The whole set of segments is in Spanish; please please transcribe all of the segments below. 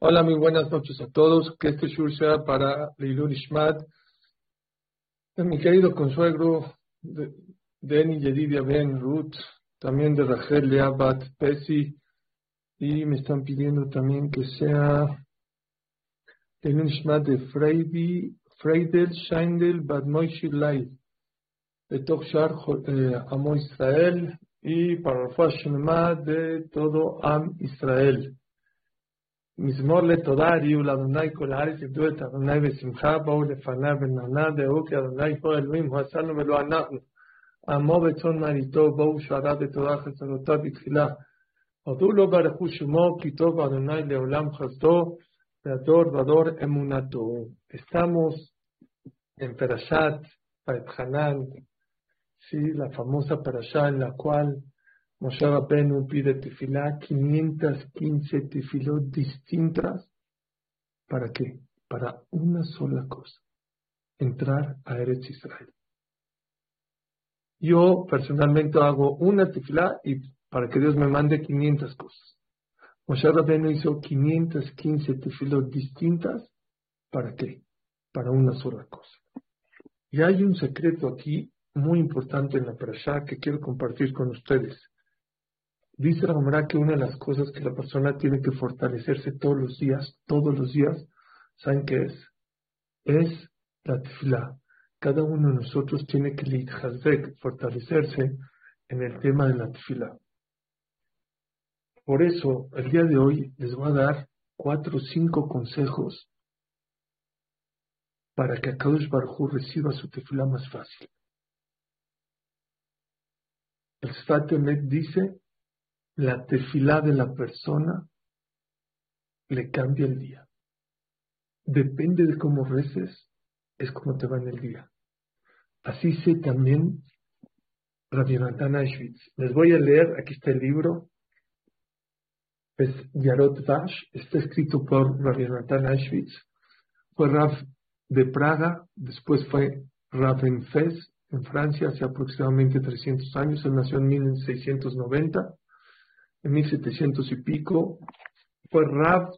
Hola, muy buenas noches a todos. Que este shur sea para Leilun Ishmat, mi querido consuegro de, de Yedidia Ben Ruth, también de Rachel Leabat Pesi, y me están pidiendo también que sea Leilun Ishmat de Freidi, Freidel Scheindel Bad Moishi Lai, de Tochar eh, Amo Israel, y para Rafa de todo Am Israel. מזמור לתודה הריעו לאדוני כל הארץ ידעו את אדוני בשמחה באו לפניו ונענה דעו כי אדוני הוא אלוהים הוא עשנו ולא אנחנו עמו וצאן מרעיתו בואו שערה בתורה חסרותיו בתחילה הודו לו ברכו שמו כי טוב אדוני לעולם חסדו והדור ודור אמונתו. Estamos en Perashat Paethanan, sí, la famosa Perashat en la cual Moshe Rabbeinu pide tefilá, 515 tefilot distintas. ¿Para qué? Para una sola cosa, entrar a Eretz Israel. Yo personalmente hago una tefilá y para que Dios me mande 500 cosas. Moshe Rabbeinu hizo 515 tefilot distintas. ¿Para qué? Para una sola cosa. Y hay un secreto aquí muy importante en la parasha que quiero compartir con ustedes. Dice la que una de las cosas que la persona tiene que fortalecerse todos los días, todos los días, ¿saben qué es? Es la tefila. Cada uno de nosotros tiene que fortalecerse en el tema de la tefila. Por eso, el día de hoy les voy a dar cuatro o cinco consejos para que Akadosh Baruj reciba su tefila más fácil. El Sfatemet dice la tefilá de la persona le cambia el día. Depende de cómo reces, es como te va en el día. Así sé también Rabbi Natan Les voy a leer, aquí está el libro, es Yarot Vash, está escrito por Rabbi Natan Fue Rav de Praga, después fue Rav en Fez, en Francia, hace aproximadamente 300 años. Él nació en 1690 en 1700 y pico, fue Rav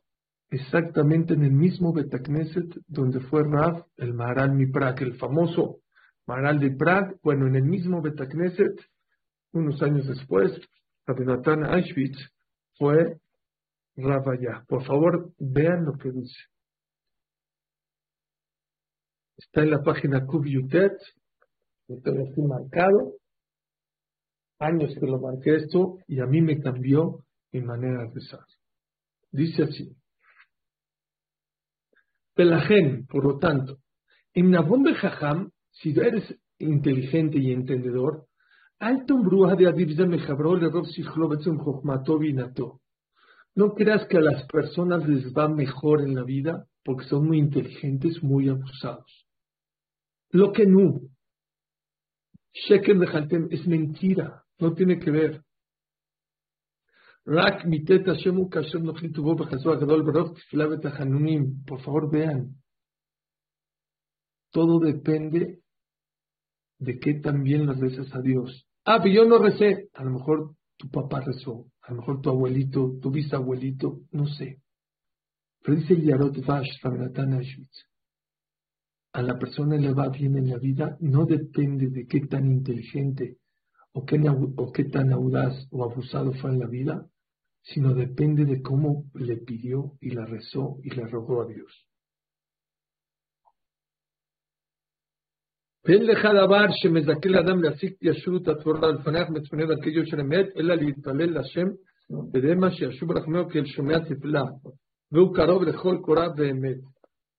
exactamente en el mismo Betacneset donde fue Rav el Maharal Miprak, el famoso Maharal de Prague, bueno, en el mismo Betacneset, unos años después, Rabinatán Auschwitz fue Rav allá. Por favor, vean lo que dice. Está en la página Kubyutet, lo tengo aquí marcado años que lo marqué esto y a mí me cambió mi manera de pensar. Dice así. Pelagen, por lo tanto, en Nabom Jajam, si eres inteligente y entendedor, no creas que a las personas les va mejor en la vida porque son muy inteligentes, muy abusados. Lo que no, Shekem de es mentira. No tiene que ver. Por favor, vean. Todo depende de qué también las rezas a Dios. Ah, pero yo no recé. A lo mejor tu papá rezó. A lo mejor tu abuelito, tu bisabuelito, no sé. Pero Yarot Vash, A la persona le va bien en la vida, no depende de qué tan inteligente o qué, o qué tan audaz o abusado fue en la vida, sino depende de cómo le pidió y la rezó y le rogó a Dios. ואין לך דבר שמזכה לאדם להשיג ישרות התורה לפניך מצפוני דרכי יושר אמת, אלא להתפלל להשם בדמה שישוב רחמהו כאל שומע תפילה, והוא קרוב לכל קורה באמת.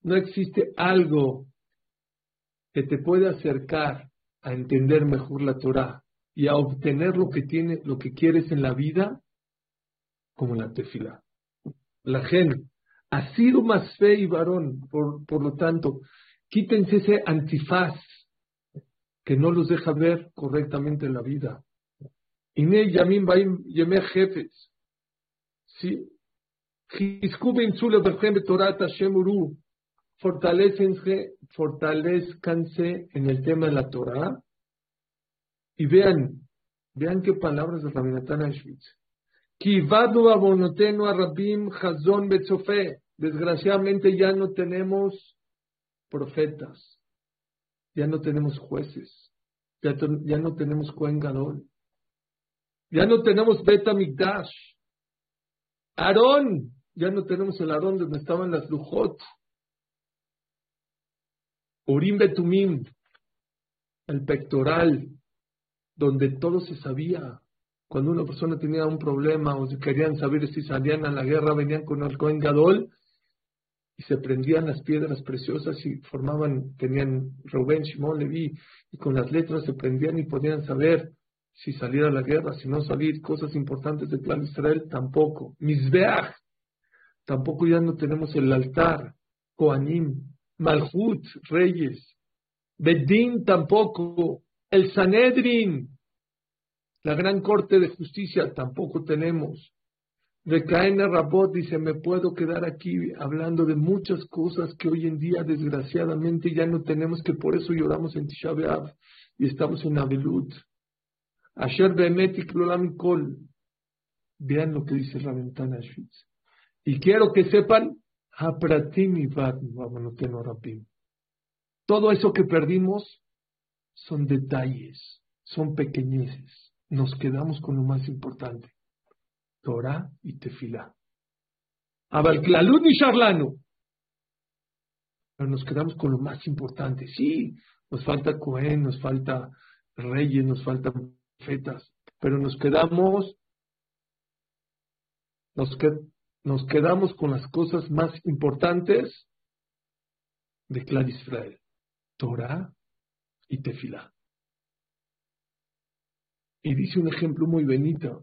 No existe algo que te pueda acercar a entender mejor la Torah y a obtener lo que tiene, lo que quieres en la vida, como la tefila. La gen ha sido más fe y varón, por, por lo tanto, quítense ese antifaz que no los deja ver correctamente en la vida. Ine yamim baim jefes. Sí. Fortalezcanse en el tema de la Torah y vean, vean qué palabras de Rabinatán betzofe. Desgraciadamente ya no tenemos profetas, ya no tenemos jueces, ya, ya no tenemos Cohen Gadol, ya no tenemos Beta Mikdash, Aarón, ya no tenemos el Aarón donde estaban las Lujot, Urim Betumim, el pectoral, donde todo se sabía. Cuando una persona tenía un problema o querían saber si salían a la guerra, venían con el Cohen Gadol y se prendían las piedras preciosas y formaban, tenían Rubén, Shimon, Levi, y con las letras se prendían y podían saber si salir a la guerra, si no salir, cosas importantes del plan de Israel, tampoco. Misbeach, tampoco ya no tenemos el altar, Koanim, Malhut, reyes, Bedín tampoco, el Sanedrin, la gran corte de justicia tampoco tenemos. Recaena Rabot dice, me puedo quedar aquí hablando de muchas cosas que hoy en día desgraciadamente ya no tenemos, que por eso lloramos en Tisha y estamos en Abelut. Asher Behemetik Kol. Vean lo que dice la ventana Schwitz. Y quiero que sepan, todo eso que perdimos son detalles, son pequeñeces. Nos quedamos con lo más importante. Torah y Tefilá. Abalklalut y Charlano. Pero nos quedamos con lo más importante. Sí, nos falta Cohen, nos falta reyes, nos faltan profetas, pero nos quedamos, nos, nos quedamos con las cosas más importantes de Clar Israel, Torah y Tefilá. Y dice un ejemplo muy bonito.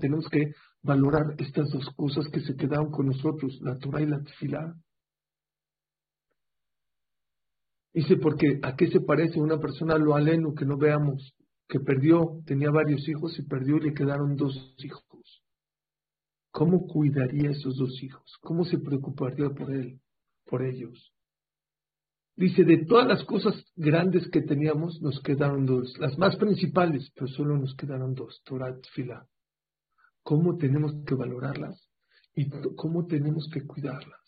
Tenemos que valorar estas dos cosas que se quedaron con nosotros, la Torah y la Tefilá. Dice, porque ¿a qué se parece una persona lo aleno que no veamos? Que perdió, tenía varios hijos y perdió y le quedaron dos hijos. ¿Cómo cuidaría esos dos hijos? ¿Cómo se preocuparía por él, por ellos? Dice, de todas las cosas grandes que teníamos, nos quedaron dos. Las más principales, pero solo nos quedaron dos, Torah Fila. ¿Cómo tenemos que valorarlas? ¿Y cómo tenemos que cuidarlas?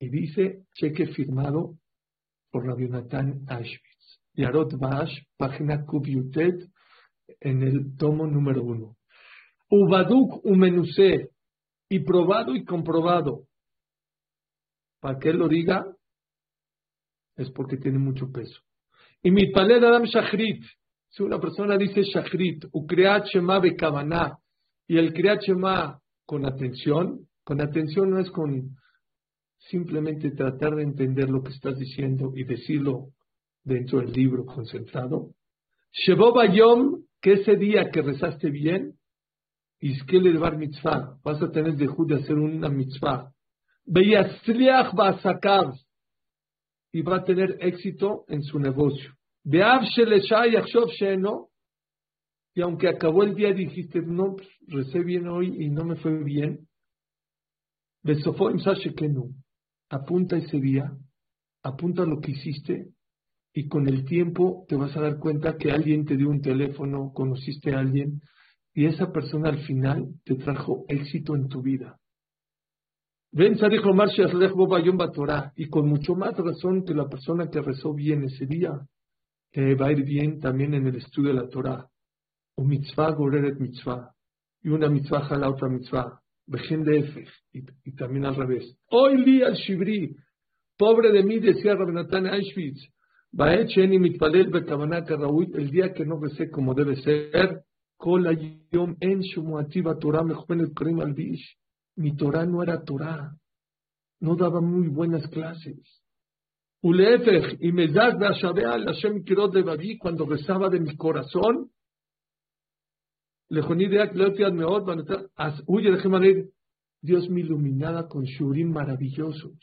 Y dice, cheque firmado por Rabbi Nathan Ashwitz. Yarot Bash, página Kubyutet, en el tomo número uno. Ubaduk umenuse, y probado y comprobado. Para que él lo diga, es porque tiene mucho peso. Y mi paled Adam Shachrit, si una persona dice Shachrit, Ukreat Shema Bekavaná, y el Shema con atención, con atención no es con simplemente tratar de entender lo que estás diciendo y decirlo dentro del libro concentrado. Shebo Bayom, que ese día que rezaste bien, le Bar Mitzvah, vas a tener de de hacer una mitzvah. Beyasliach Basakav, y va a tener éxito en su negocio. Beav Sheno, y aunque acabó el día dijiste, no, pues, recé bien hoy y no me fue bien. Besofo Shekenu, apunta ese día, apunta lo que hiciste y con el tiempo te vas a dar cuenta que alguien te dio un teléfono, conociste a alguien y esa persona al final te trajo éxito en tu vida. Y con mucho más razón que la persona que rezó bien ese día te va a ir bien también en el estudio de la Torah. O mitzvah goreret mitzvah. Y una mitzvah jala otra mitzvah de y, también al revés. Hoy día al Shibri, pobre de mí, decía Rabinatán Auschwitz, el día que no recé como debe ser, mi Torah no era Torah, no daba muy buenas clases. y me cuando rezaba de mi corazón, Huye, déjeme leer. Dios me iluminaba con shurim maravillosos.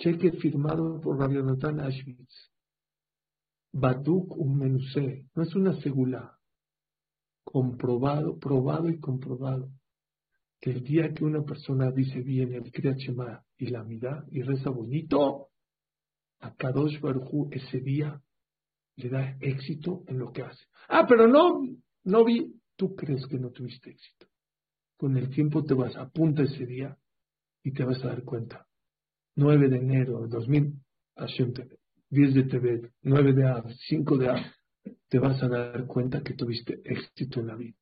Cheque firmado por Rabbi Nathan Ashwitz. Baduk un menusé. No es una segula. Comprobado, probado y comprobado. Que el día que una persona dice bien el Kriyat y la mira y reza bonito, a Kadosh Baruchu ese día le da éxito en lo que hace. Ah, pero no, no vi. Tú crees que no tuviste éxito. Con el tiempo te vas, apunta ese día y te vas a dar cuenta. 9 de enero de 2000, 10 de TV, 9 de A, 5 de A, te vas a dar cuenta que tuviste éxito en la vida.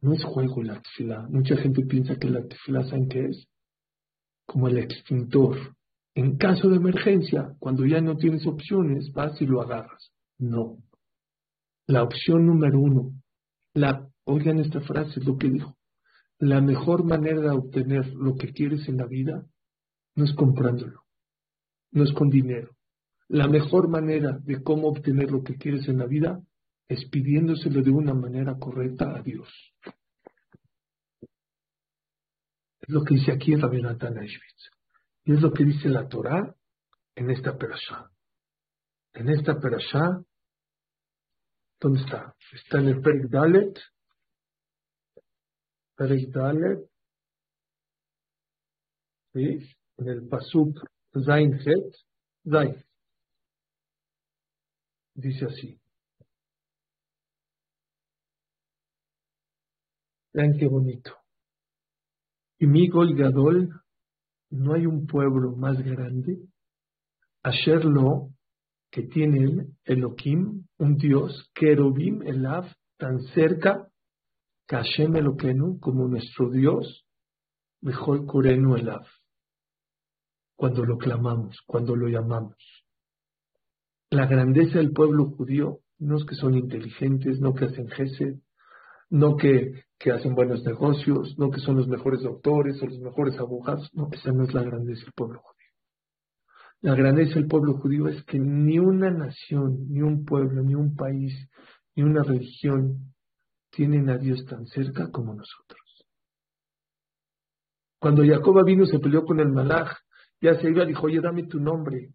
No es juego la tefila. Mucha gente piensa que la tefila, ¿saben qué es? Como el extintor. En caso de emergencia, cuando ya no tienes opciones, vas y lo agarras. No. La opción número uno, la, oigan esta frase, es lo que dijo. La mejor manera de obtener lo que quieres en la vida no es comprándolo, no es con dinero. La mejor manera de cómo obtener lo que quieres en la vida es pidiéndoselo de una manera correcta a Dios. Es lo que dice aquí Rabbi Natan y es lo que dice la Torah en esta perashá. En esta perashá, ¿dónde está? Está en el Perik Dalet. Perik Dalet. ¿Sí? En el Pasuk Zain Het. Zain. Dice así. Vean qué bonito. Y mi Gadol no hay un pueblo más grande, Asherlo, que tiene Elohim, un Dios, Kerubim, Elav, tan cerca, que Hashem Eloquenu, como nuestro Dios, mejor Kurenu Elav, cuando lo clamamos, cuando lo llamamos. La grandeza del pueblo judío no es que son inteligentes, no que hacen gesed, no que, que, hacen buenos negocios, no que son los mejores doctores o los mejores abogados. No, esa no es la grandeza del pueblo judío. La grandeza del pueblo judío es que ni una nación, ni un pueblo, ni un país, ni una religión tienen a Dios tan cerca como nosotros. Cuando Jacob vino se peleó con el malaj, ya se iba, dijo, oye, dame tu nombre.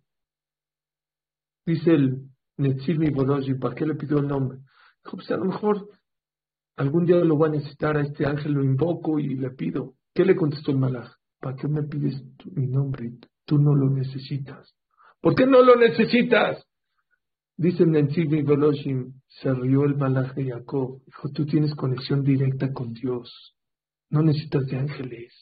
Dice el Netzil Boloji, ¿para qué le pidió el nombre? Dijo, pues a lo mejor Algún día lo voy a necesitar a este ángel, lo invoco y le pido. ¿Qué le contestó el malaj? ¿Para qué me pides mi nombre? Tú no lo necesitas. ¿Por qué no lo necesitas? Dice Nentzimi Veloshim, se rió el malaj de Jacob. Dijo, tú tienes conexión directa con Dios. No necesitas de ángeles.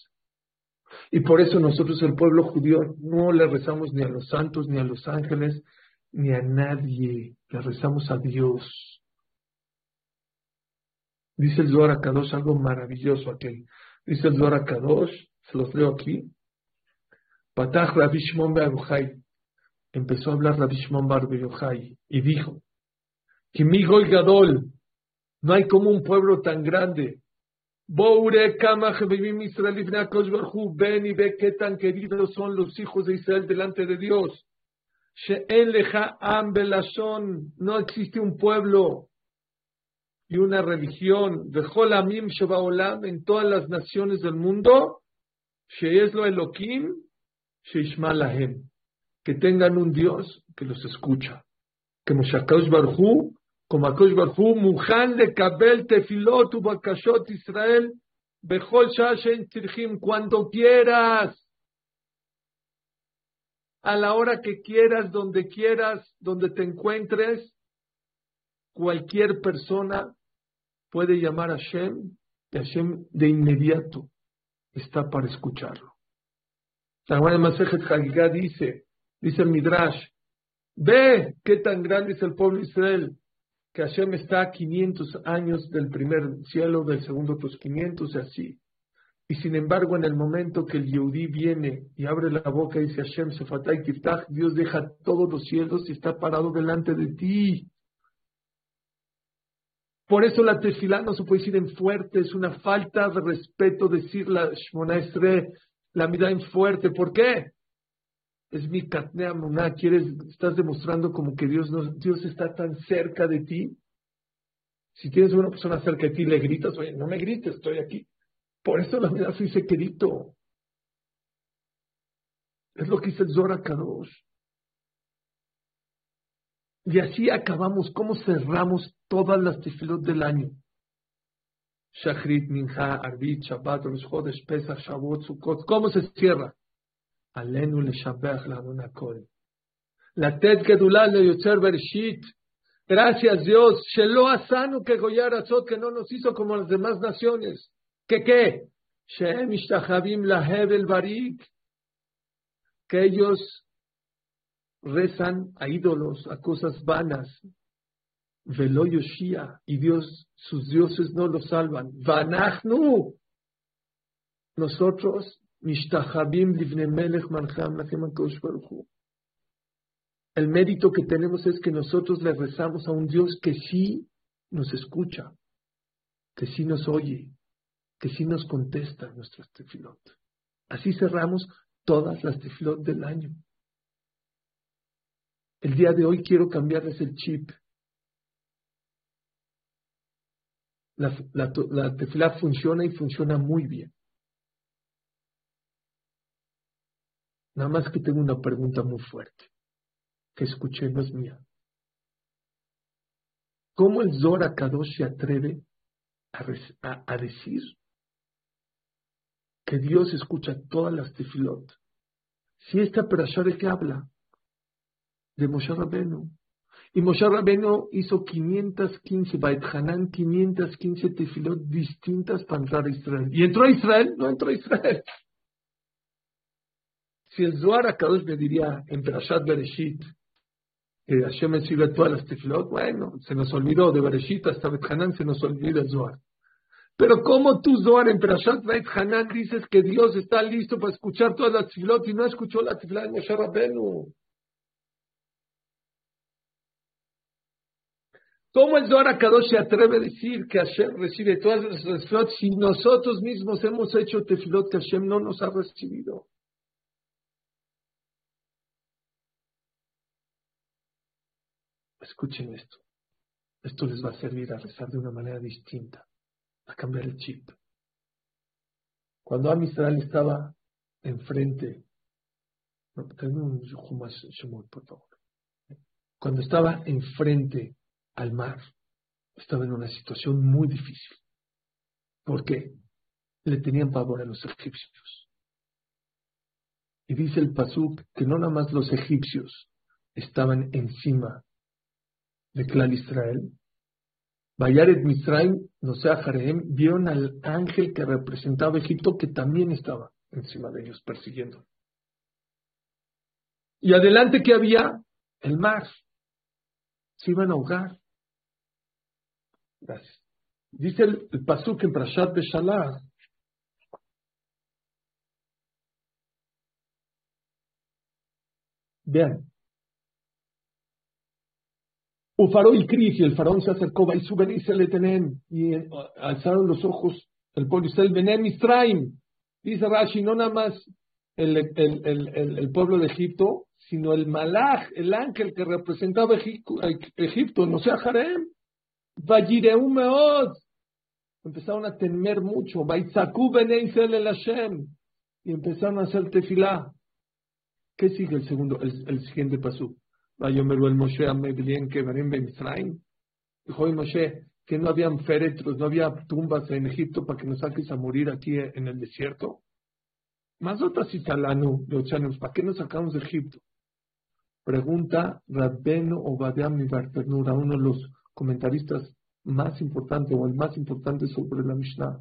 Y por eso nosotros, el pueblo judío, no le rezamos ni a los santos, ni a los ángeles, ni a nadie. Le rezamos a Dios. Dice el Zohar Kadosh algo maravilloso aquel. Dice el Zohar Kadosh, se los leo aquí. Empezó a hablar Rabbi Shimon y dijo, Kimigo y Gadol, no hay como un pueblo tan grande. Boure Kama Israel ven y ve qué tan queridos son los hijos de Israel delante de Dios. No existe un pueblo y una religión. De Jolamim Shebaolam en todas las naciones del mundo, lo Elohim, Lahem, que tengan un Dios que los escucha. Que Moshakash Barhu, como Akosh Barhu, Muhan de Kabel Tefilot Bakashot Israel, Bechol Shashen Tirhim, cuando quieras, a la hora que quieras, donde quieras, donde te encuentres, cualquier persona puede llamar a Hashem y Hashem de inmediato está para escucharlo. La Masejet Hagigah dice, dice el Midrash, ve qué tan grande es el pueblo de Israel, que Hashem está a 500 años del primer cielo, del segundo otros 500 y así. Y sin embargo, en el momento que el Yehudi viene y abre la boca y dice Hashem, Sefatay Dios deja todos los cielos y está parado delante de ti. Por eso la tefilá no se puede decir en fuerte, es una falta de respeto decir la Shmona la mirada en fuerte. ¿Por qué? Es mi katnea muná, quieres, estás demostrando como que Dios, no, Dios está tan cerca de ti. Si tienes una persona cerca de ti, le gritas, oye, no me grites, estoy aquí. Por eso la mirada se dice querido. Es lo que dice el Zora. Y así acabamos, ¿cómo cerramos todas las tefilot del año? Shachrit, Minha, Arbit, Shabbat, Rosh Chodesh, Pesach, Shavuot, Sukkot. ¿Cómo se cierra? Alenu le Shabbat la Kol. La Ted Gedulá le Yotzer Bereshit. Gracias Dios. Shelo Asanu que Goyar que no nos hizo como las demás naciones. ¿Qué qué? Shem Lahebel Barik. Que ellos rezan a ídolos, a cosas vanas. Velo Yoshia. Y Dios, sus dioses no los salvan. Vanachnu. Nosotros, Mishtachabim Livne Melech Mancham. El mérito que tenemos es que nosotros le rezamos a un Dios que sí nos escucha, que sí nos oye, que sí nos contesta nuestras tefilot. Así cerramos todas las tefilot del año. El día de hoy quiero cambiarles el chip. La, la, funciona y funciona muy bien. Nada más que tengo una pregunta muy fuerte que escuché no es mía. ¿Cómo el Zora Kadosh se atreve a, decir que Dios escucha todas las tefilot? Si esta perashá que habla, de Moshe Rabenu. Y Moshe Rabenu hizo 515, Bait Hanan, 515 tefilot distintas para entrar a Israel. ¿Y entró a Israel? No entró a Israel. Si el Zohar Kadosh me diría en Perashat Bereshit, que Hashem me todas las tefilot, bueno, se nos olvidó de Bereshit hasta Bet Hanan, se nos olvida el Zohar. Pero como tú, Zohar, en Perashat Bet Hanan dices que Dios está listo para escuchar todas las tefilot y no escuchó la tefilot de Moshe Rabenu? ¿Cómo el Zohar Akadosh se atreve a decir que Hashem recibe todas las tefilot si nosotros mismos hemos hecho tefilot que Hashem no nos ha recibido? Escuchen esto. Esto les va a servir a rezar de una manera distinta, a cambiar el chip. Cuando Amisrael estaba enfrente, no, un por favor. Cuando estaba enfrente al mar, estaba en una situación muy difícil. ¿Por qué? Le tenían pavor a los egipcios. Y dice el Pasuk que no nada más los egipcios estaban encima de clan Israel. Bayaret Misraim, no sea Jareem, vieron al ángel que representaba Egipto que también estaba encima de ellos persiguiendo. Y adelante que había el mar. Se iban a ahogar. Gracias. Dice el, el Pasuk en Prashat Beshalah. Vean, Ufaró y Cris, y el faraón se acercó, su y y alzaron los ojos el pueblo Israel, Benem Misraim. Dice Rashi, no nada más el, el, el, el, pueblo de Egipto, sino el Malach, el ángel que representaba Egipto, no sea Jarem. Meod. Empezaron a temer mucho. Baitzaku el Hashem. Y empezaron a hacer tefilá. ¿Qué sigue el segundo, el, el siguiente paso? Vayomeru el Moshe que Dijo Moshe que no habían féretros, no había tumbas en Egipto para que nos saques a morir aquí en el desierto. Más otras italanu de ¿para qué nos sacamos de Egipto? Pregunta Rabbeno Obadiah Mibarternura, uno de los comentaristas más importantes o el más importante sobre la Mishnah.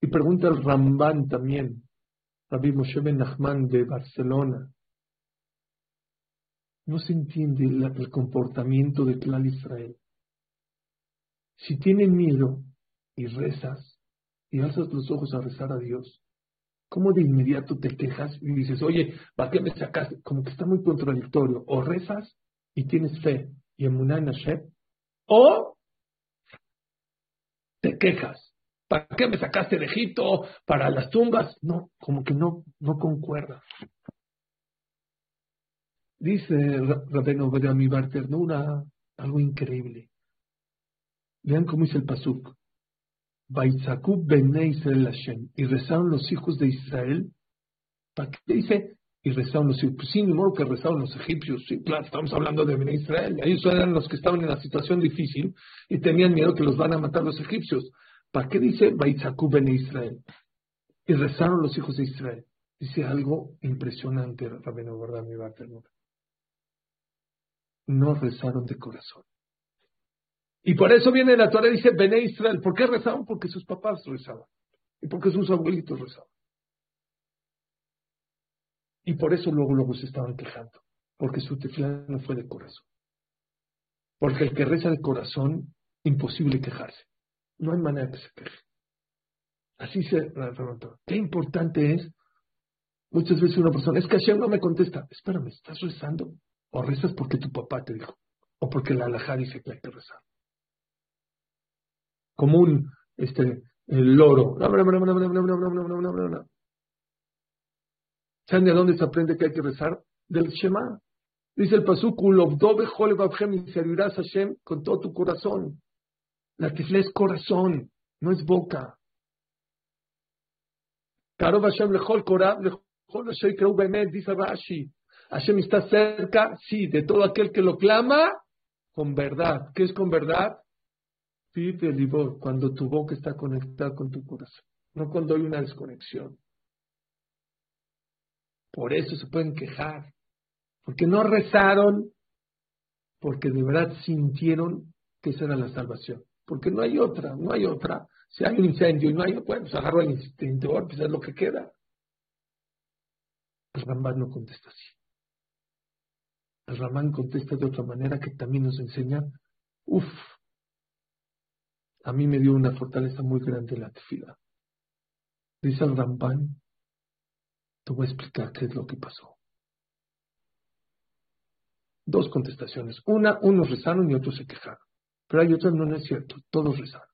Y pregunta el Ramban también, Rabbi Moshe Ben Nachman de Barcelona no se entiende el, comportamiento de clan Israel. Si tienen miedo y rezas y alzas los ojos a rezar a Dios, ¿cómo de inmediato te quejas y dices, oye, ¿para qué me sacaste? Como que está muy contradictorio. O rezas y tienes fe y emuná en Hashem, o te quejas. ¿Para qué me sacaste de Egipto? ¿Para las tumbas? No, como que no, no concuerda. Dice Rabeno mi ternura, algo increíble. Vean cómo dice el Pasuk. Y rezaron los hijos de Israel. ¿Para qué dice? Y rezaron los hijos. Pues sí, ni modo que rezaron los egipcios. Sí, claro, estamos hablando de Ben Israel. Ellos eran los que estaban en la situación difícil y tenían miedo que los van a matar los egipcios. ¿Para qué dice Baitzaku ben Israel? Y rezaron los hijos de Israel. Dice algo impresionante, ¿verdad? Mi ternura. No rezaron de corazón. Y por eso viene la Torah y dice, Bene Israel, ¿por qué rezaban? Porque sus papás rezaban. Y porque sus abuelitos rezaban. Y por eso luego, luego se estaban quejando. Porque su tefilá no fue de corazón. Porque el que reza de corazón, imposible quejarse. No hay manera que se queje. Así se preguntó. Qué importante es. Muchas veces una persona, es que Hashem no me contesta. Espérame, ¿estás rezando? O rezas porque tu papá te dijo. O porque la alajá dice que hay que rezar. Como un este, el loro. ¿Saben de dónde se aprende que hay que rezar? Del Shema. Dice el Pasuk, y servirás a Hashem con todo tu corazón. La tifla es corazón, no es boca. Karov Hashem lechol korab, lechol Hashem kreu dice Rashi. Hashem está cerca, sí, de todo aquel que lo clama con verdad. ¿Qué es con verdad? Cuando tu boca está conectada con tu corazón, no cuando hay una desconexión. Por eso se pueden quejar, porque no rezaron, porque de verdad sintieron que esa era la salvación. Porque no hay otra, no hay otra. Si hay un incendio y no hay, bueno, pues agarro el extintor, pues es lo que queda. El Ramán no contesta así. Ramán contesta de otra manera que también nos enseña, uff, a mí me dio una fortaleza muy grande la tefila. Dice el te voy a explicar qué es lo que pasó. Dos contestaciones. Una, unos rezaron y otros se quejaron. Pero hay otras, no, no es cierto, todos rezaron.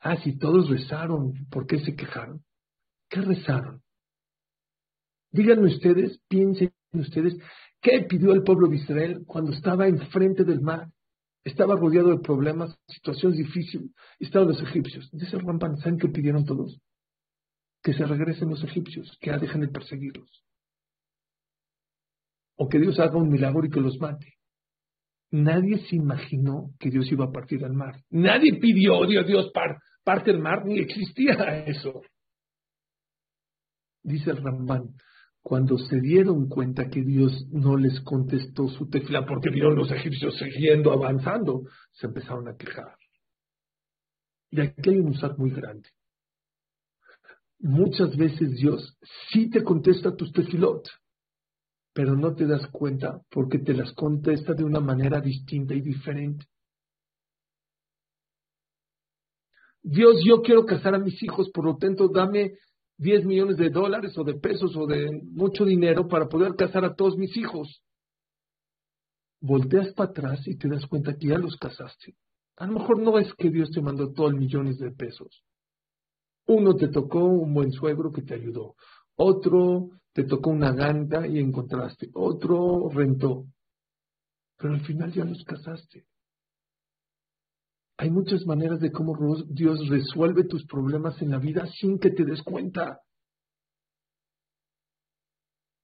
Ah, si todos rezaron, ¿por qué se quejaron? ¿Qué rezaron? Díganme ustedes, piensen ustedes, ¿qué pidió el pueblo de Israel cuando estaba enfrente del mar? estaba rodeado de problemas, situaciones difíciles, estaban los egipcios. Dice Ramban, ¿saben qué pidieron todos? Que se regresen los egipcios, que dejen de perseguirlos. O que Dios haga un milagro y que los mate. Nadie se imaginó que Dios iba a partir al mar. Nadie pidió, Dios, Dios, parte el mar, ni existía eso. Dice el Ramban, cuando se dieron cuenta que Dios no les contestó su tefla porque vieron los egipcios siguiendo avanzando, se empezaron a quejar. Y aquí hay un usar muy grande. Muchas veces Dios sí te contesta tus tefilot, pero no te das cuenta porque te las contesta de una manera distinta y diferente. Dios, yo quiero casar a mis hijos, por lo tanto, dame 10 millones de dólares o de pesos o de mucho dinero para poder casar a todos mis hijos. Volteas para atrás y te das cuenta que ya los casaste. A lo mejor no es que Dios te mandó todos los millones de pesos. Uno te tocó un buen suegro que te ayudó. Otro te tocó una ganta y encontraste. Otro rentó. Pero al final ya los casaste. Hay muchas maneras de cómo Dios resuelve tus problemas en la vida sin que te des cuenta.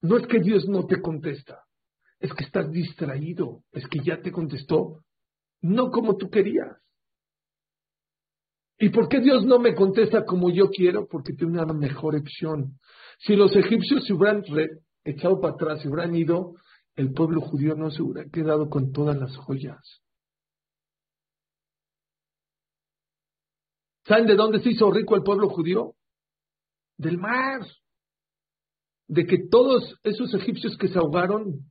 No es que Dios no te contesta, es que estás distraído, es que ya te contestó, no como tú querías. ¿Y por qué Dios no me contesta como yo quiero? Porque tiene una mejor opción. Si los egipcios se hubieran echado para atrás, se hubieran ido, el pueblo judío no se hubiera quedado con todas las joyas. ¿Saben de dónde se hizo rico el pueblo judío? Del mar. De que todos esos egipcios que se ahogaron,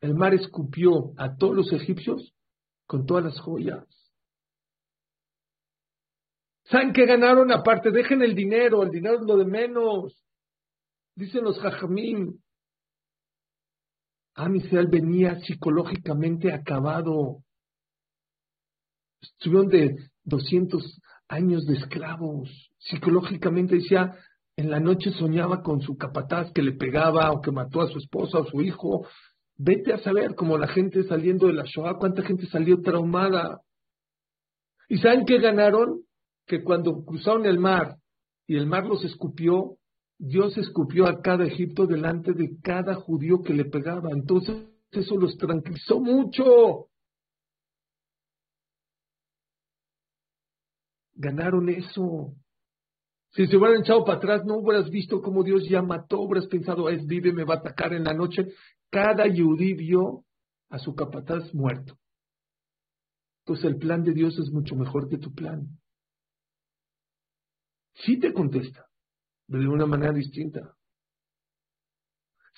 el mar escupió a todos los egipcios con todas las joyas. ¿Saben qué ganaron? Aparte, dejen el dinero, el dinero es lo de menos. Dicen los jajamín. Amisrael venía psicológicamente acabado. Estuvieron de 200 años de esclavos. Psicológicamente decía, en la noche soñaba con su capataz que le pegaba o que mató a su esposa o su hijo. Vete a saber, como la gente saliendo de la Shoah, cuánta gente salió traumada. ¿Y saben qué ganaron? Que cuando cruzaron el mar y el mar los escupió, Dios escupió a cada Egipto delante de cada judío que le pegaba. Entonces eso los tranquilizó mucho. Ganaron eso. Si se hubieran echado para atrás, no hubieras visto cómo Dios ya mató, hubieras pensado, es vive, me va a atacar en la noche. Cada yudí vio a su capataz muerto. Entonces el plan de Dios es mucho mejor que tu plan. Sí te contesta, pero de una manera distinta.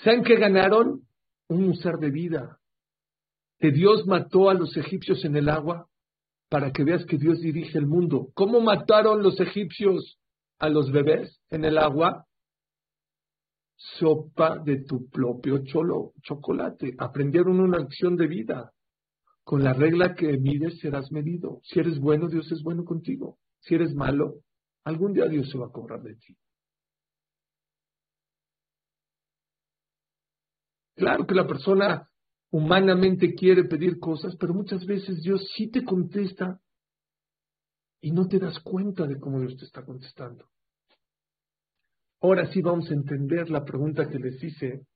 ¿Saben qué ganaron? Un ser de vida. Que Dios mató a los egipcios en el agua para que veas que Dios dirige el mundo. ¿Cómo mataron los egipcios a los bebés en el agua? Sopa de tu propio cholo, chocolate. Aprendieron una acción de vida. Con la regla que mides serás medido. Si eres bueno, Dios es bueno contigo. Si eres malo, algún día Dios se va a cobrar de ti. Claro que la persona humanamente quiere pedir cosas, pero muchas veces Dios sí te contesta y no te das cuenta de cómo Dios te está contestando. Ahora sí vamos a entender la pregunta que les hice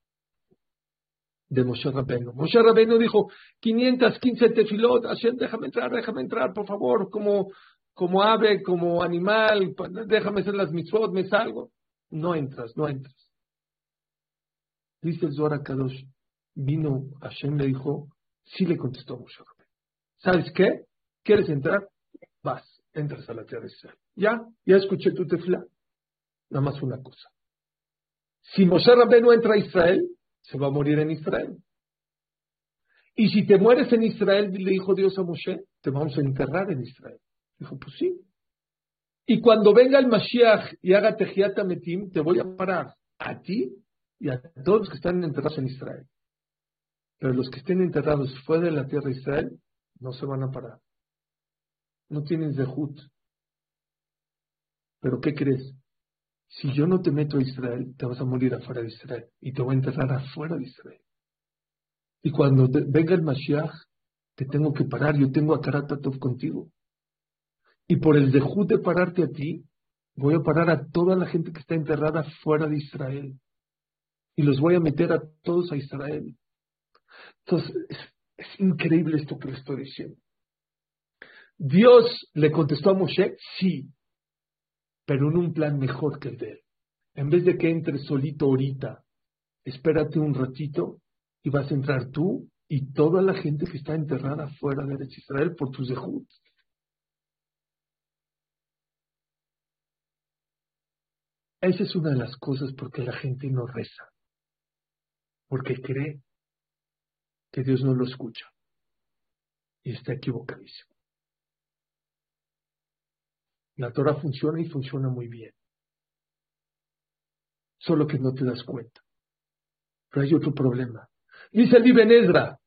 de Moshe Rabbeinu. Moshe Rabbeinu dijo, 515 tefilot, Hashem, déjame entrar, déjame entrar, por favor, como, como ave, como animal, déjame hacer las mitzvot, me salgo. No entras, no entras. Dice el Zohar Kadosh, vino Hashem, le dijo, sí le contestó Moshe ¿Sabes qué? ¿Quieres entrar? Vas, entras a la tierra de Israel. Ya, ya escuché tu tefla. Nada más una cosa. Si Moshe no entra a Israel, se va a morir en Israel. Y si te mueres en Israel, le dijo Dios a Moshe, te vamos a enterrar en Israel. Dijo, pues sí. Y cuando venga el Mashiach y haga Tejiat Metim, te voy a parar a ti y a todos los que están enterrados en Israel. Pero los que estén enterrados fuera de la tierra de Israel no se van a parar. No tienen zehut. Pero ¿qué crees? Si yo no te meto a Israel, te vas a morir afuera de Israel y te voy a enterrar afuera de Israel. Y cuando venga el Mashiach, te tengo que parar. Yo tengo a Karatatov contigo. Y por el zehut de pararte a ti, voy a parar a toda la gente que está enterrada fuera de Israel. Y los voy a meter a todos a Israel. Entonces, es, increíble esto que le estoy diciendo. Dios le contestó a Moshe, sí, pero en un plan mejor que el de él. En vez de que entres solito ahorita, espérate un ratito y vas a entrar tú y toda la gente que está enterrada fuera de Israel por tus dejud. Esa es una de las cosas porque la gente no reza, porque cree que Dios no lo escucha. Y está equivocadísimo. La Torah funciona y funciona muy bien. Solo que no te das cuenta. Pero hay otro problema. Dice el Ibn Ezra,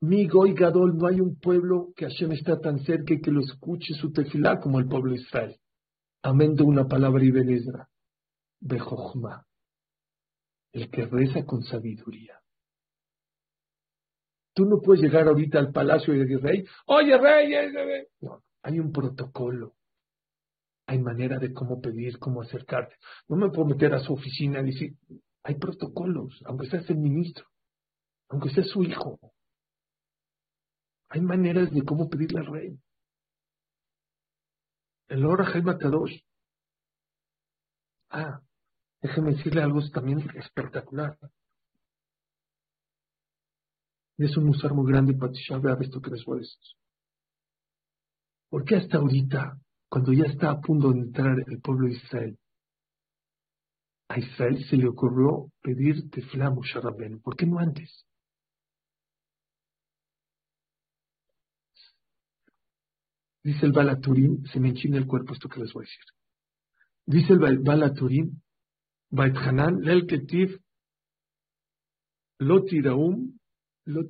mi Goy Gadol, no hay un pueblo que Hashem está tan cerca y que lo escuche su tefilá como el pueblo de Israel. Amén de una palabra Ibn Ezra. Bejochma. El que reza con sabiduría. Tú no puedes llegar ahorita al palacio y decir, rey, oye, rey, rey. No, hay un protocolo. Hay manera de cómo pedir, cómo acercarte. No me puedo meter a su oficina y decir, hay protocolos, aunque seas el ministro, aunque seas su hijo. Hay maneras de cómo pedirle al rey. El Ora Jaime Kadosh. Ah, déjeme decirle algo también espectacular. Es un musar muy grande para ver esto que les voy a decir. ¿Por qué hasta ahorita, cuando ya está a punto de entrar el pueblo de Israel, a Israel se le ocurrió pedir tefilá a ¿Por qué no antes? Dice el Balaturim, se me enchina el cuerpo esto que les voy a decir. Dice el Balaturim, Bait Hanan, Lel Ketiv, Lotiraum, lo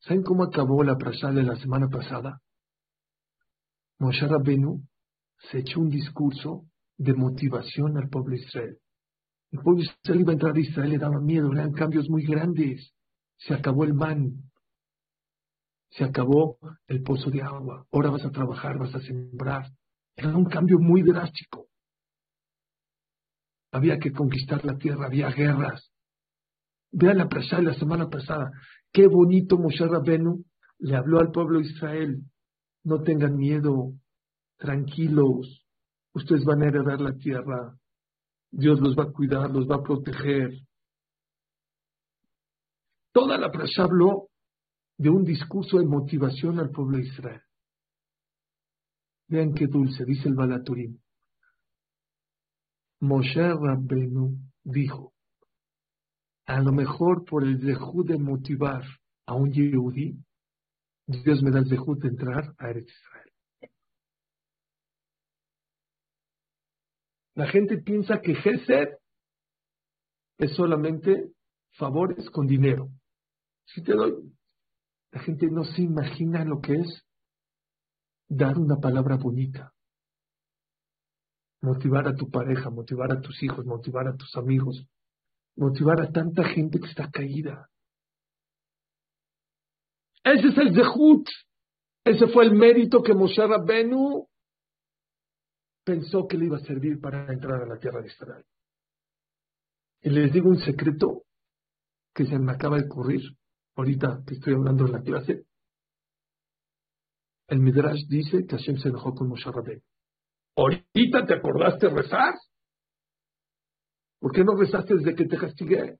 ¿Saben cómo acabó la prasha de la semana pasada? Moshe Rabbenu se echó un discurso de motivación al pueblo Israel. El pueblo Israel iba a entrar a Israel, le daba miedo, eran cambios muy grandes. Se acabó el man, se acabó el pozo de agua, ahora vas a trabajar, vas a sembrar. Era un cambio muy drástico. Había que conquistar la tierra, había guerras, Vean la prasha de la semana pasada. Qué bonito Moshe Rabenu le habló al pueblo de Israel. No tengan miedo, tranquilos. Ustedes van a heredar la tierra. Dios los va a cuidar, los va a proteger. Toda la prasha habló de un discurso de motivación al pueblo de Israel. Vean qué dulce, dice el Balaturim. Moshe Rabbenu dijo, a lo mejor por el dejud de motivar a un yehudí, Dios me da el dejud de entrar a Eretz Israel. La gente piensa que Gesed es solamente favores con dinero. Si te doy, la gente no se imagina lo que es dar una palabra bonita. Motivar a tu pareja, motivar a tus hijos, motivar a tus amigos, motivar a tanta gente que está caída. Ese es el Zehut. Ese fue el mérito que Moshe Rabbenu pensó que le iba a servir para entrar a la tierra de Israel. Y les digo un secreto que se me acaba de ocurrir ahorita que estoy hablando en la clase. El Midrash dice que Hashem se enojó con Moshe Rabbeinu. ¿Ahorita te acordaste rezar? ¿Por qué no rezaste desde que te castigué?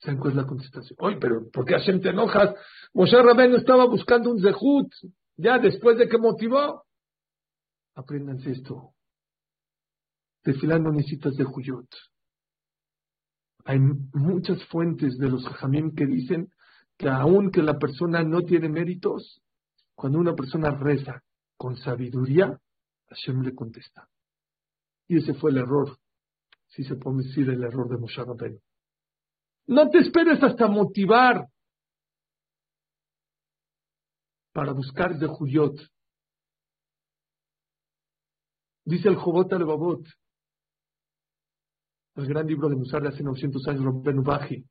¿Saben cuál es la contestación? Oye, pero ¿por qué Hashem te enojas? Moshe Rabbeinu estaba buscando un zehut, ya después de que motivó. Apréndanse esto. Tefilá no necesitas de Juyot. Hay muchas fuentes de los Jajamim que dicen que aunque la persona no tiene méritos, cuando una persona reza con sabiduría, Hashem le contesta. Y ese fue el error, si se puede decir el error de Moshe Rabbeinu. No te esperes hasta motivar para buscar de Juyot. Dice el Jobot al Babot, el gran libro de Musar de hace 900 años, Robben Baji.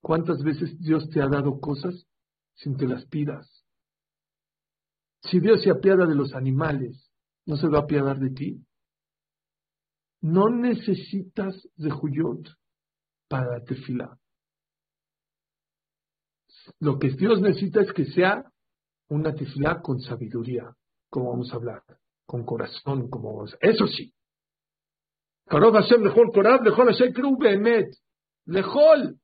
¿Cuántas veces Dios te ha dado cosas sin que las pidas? Si Dios se apiada de los animales, ¿no se va a apiadar de ti? No necesitas de Juyot para la tefila. Lo que Dios necesita es que sea una tefila con sabiduría, como vamos a hablar, con corazón, como vamos. Eso sí, Lejol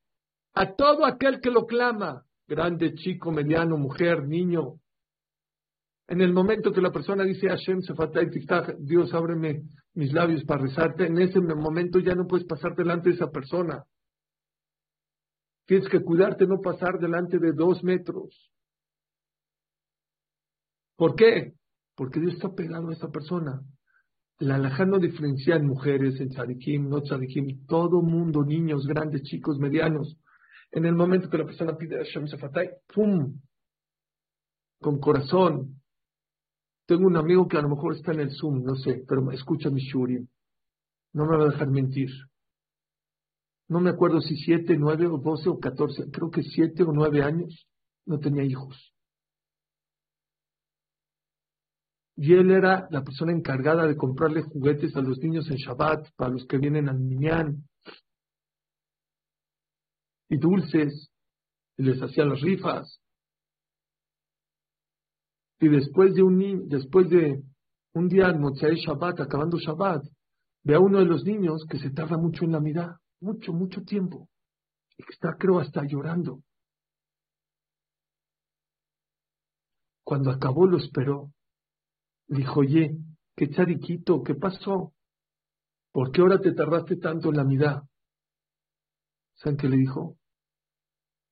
a todo aquel que lo clama, grande, chico, mediano, mujer, niño. En el momento que la persona dice Hashem Dios ábreme mis labios para rezarte, en ese momento ya no puedes pasar delante de esa persona. Tienes que cuidarte no pasar delante de dos metros. ¿Por qué? Porque Dios está pegado a esa persona. La alajá no diferencia en mujeres, en tzadikim, no tzadikim, todo mundo, niños, grandes, chicos, medianos. En el momento que la persona pide a Hashem ¡pum! Con corazón. Tengo un amigo que a lo mejor está en el Zoom, no sé, pero escucha mi shurim. No me va a dejar mentir. No me acuerdo si siete, nueve o doce o catorce, creo que siete o nueve años, no tenía hijos. y él era la persona encargada de comprarle juguetes a los niños en Shabbat, para los que vienen al Minyan, y dulces, y les hacía las rifas. Y después de un, después de un día en Shabbat, acabando Shabbat, ve a uno de los niños que se tarda mucho en la mirada, mucho, mucho tiempo, y que está, creo, hasta llorando. Cuando acabó lo esperó Dijo, oye, qué chariquito, ¿qué pasó? ¿Por qué ahora te tardaste tanto en la mirada? ¿Saben qué le dijo?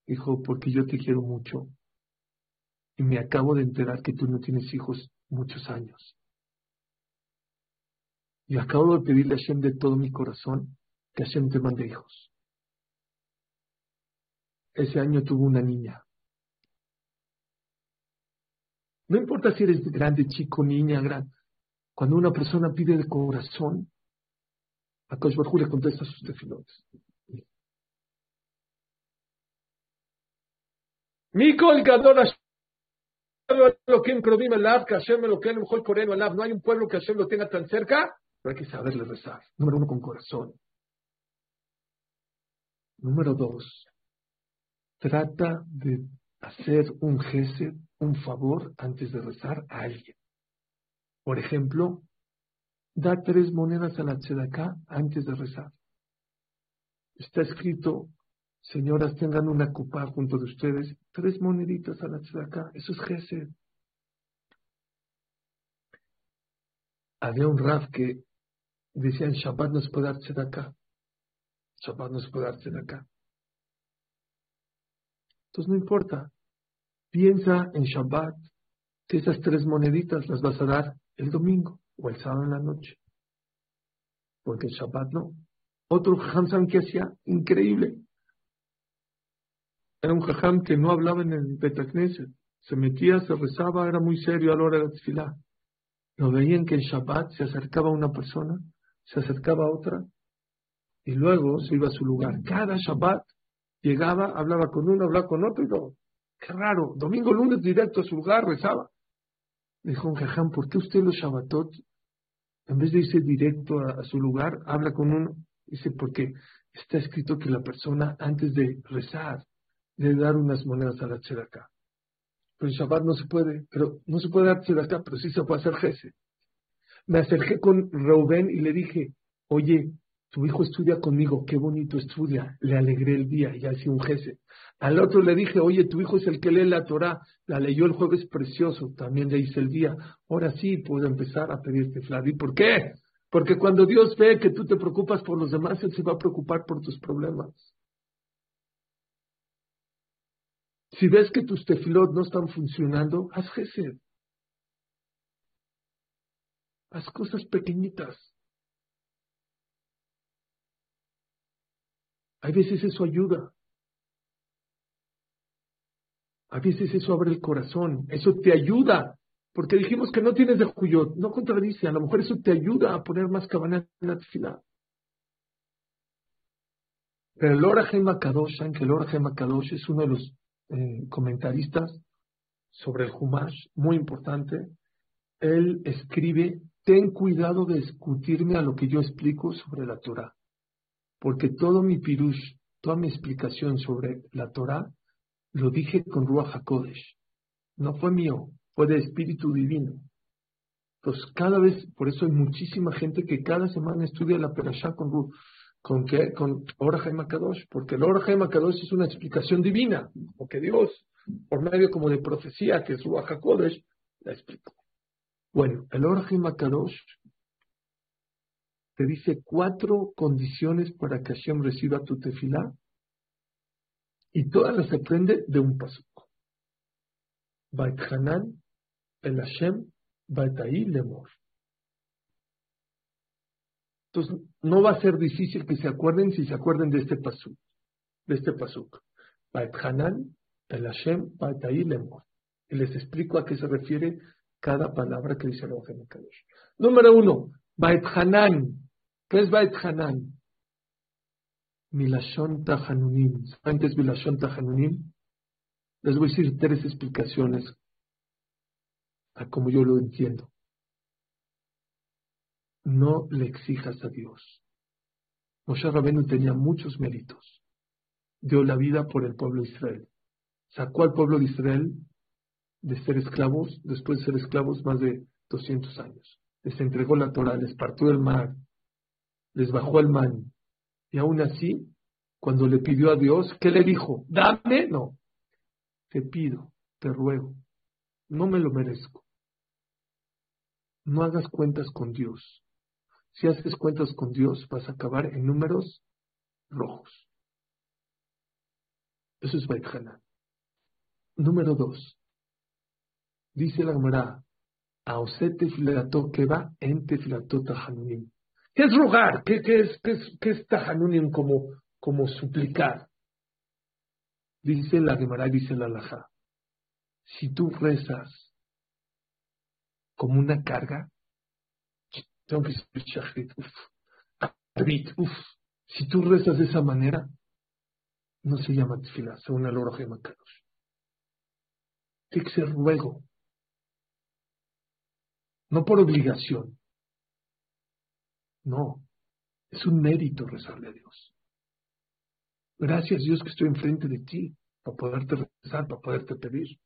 Dijo, porque yo te quiero mucho. Y me acabo de enterar que tú no tienes hijos muchos años. Y acabo de pedirle a Hashem de todo mi corazón que Hashem te mande hijos. Ese año tuvo una niña. No importa si eres grande, chico, niña, grande. Cuando una persona pide de corazón, a Kosh le contesta sus tefilotes. Mikol Gadol No hay un pueblo que Hashem lo tenga tan cerca, pero hay que saberle rezar. Número uno, con corazón. Número dos, trata de hacer un gesed, un favor antes de rezar a alguien. Por ejemplo, da tres monedas a la tzedaká antes de rezar. Está escrito, señoras, tengan una copa junto de ustedes, tres moneditas a la acá. Eso es Gesed. Había un Raf que decía en Shabbat no se puede dar acá. Shabbat no se puede dar acá. Entonces no importa. Piensa en Shabbat que esas tres moneditas las vas a dar el domingo o el sábado en la noche. Porque el Shabbat no. Otro jajam que hacía increíble. Era un jajam que no hablaba en el Betacneset. Se metía, se rezaba, era muy serio a la hora de la tefilá. Lo veían que en Shabbat se acercaba a una persona, se acercaba a otra, y luego se iba a su lugar. Cada Shabbat llegaba, hablaba con uno, hablaba con otro, y luego, qué raro, domingo, lunes, directo a su lugar, rezaba. Dijo un jajam, ¿por qué usted los Shabbatot, en vez de irse directo a, su lugar, habla con uno? Dice, porque está escrito que la persona, antes de rezar, debe dar unas monedas a la tzedakah. Pero el Shabbat no se puede, pero no se puede dar tzedakah, pero sí se puede hacer jese. Me acerqué con Reuben y le dije, oye, tu hijo estudia conmigo, qué bonito estudia, le alegré el día, y así un jese. Al otro le dije, oye, tu hijo es el que lee la Torah, la leyó el jueves precioso, también le hice el día. Ahora sí puedo empezar a pedirte Flavi. ¿Por qué? Porque cuando Dios ve que tú te preocupas por los demás, Él se va a preocupar por tus problemas. Si ves que tus tefilot no están funcionando, haz gesed. Haz cosas pequeñitas. Hay veces eso ayuda. A veces eso abre el corazón, eso te ayuda, porque dijimos que no tienes de Juyot, no contradice, a lo mejor eso te ayuda a poner más cabana en la tefila. Pero el Ora Kadosh, que el Ora Kadosh es uno de los comentaristas sobre el Humash, muy importante, él escribe, ten cuidado de discutirme a lo que yo explico sobre la Torah, porque todo mi pirush, toda mi explicación sobre la Torah lo dije con Ruach HaKodesh. No fue mío, fue de Espíritu Divino. Pues cada vez, por eso hay muchísima gente que cada semana estudia la Perashá con ¿Con qué? Con Ora Kadosh, porque el Ora Kadosh es una explicación divina, porque Dios, por medio como de profecía, que es Ruach HaKodesh, la explicó. Bueno, el Ora Kadosh te dice cuatro condiciones para que Hashem reciba tu tefilá y todas las aprende de un paso. Bait Hanan, el Hashem, Bait Lemor. Entonces, no va a ser difícil que se acuerden si se acuerden de este pasuk, de este pasuk. Hanan, el Hashem. Y les explico a qué se refiere cada palabra que dice el Kadosh. Número uno, Bait Hanan. ¿Qué es Bait Hanan? Milashon Tahanunim. ¿Saben qué Milashon Tahanunim? Les voy a decir tres explicaciones a como yo lo entiendo. No le exijas a Dios. Moshe Rabenu tenía muchos méritos. Dio la vida por el pueblo de Israel. Sacó al pueblo de Israel de ser esclavos, después de ser esclavos más de 200 años. Les entregó la Torah, les partió el mar, les bajó el man, y aún así, cuando le pidió a Dios, ¿qué le dijo? Dame, no. Te pido, te ruego, no me lo merezco. No hagas cuentas con Dios. Si haces cuentas con Dios, vas a acabar en números rojos. Eso es Baitjana. Número dos. Dice la Gemara, Aosete filato que va en tefilato tahanunim. ¿Qué es rogar? ¿Qué, es, qué es, qué es como, como suplicar? Dice la Gemara, dice la Laja. Si tú rezas como una carga, tengo que decir uf, Si tú rezas de esa manera, no se llama tefila, según el oro Kadosh. Tiene que ser ruego, no por obligación. No, es un mérito rezarle a Dios. Gracias Dios que estoy enfrente de ti para poderte rezar, para poderte pedir.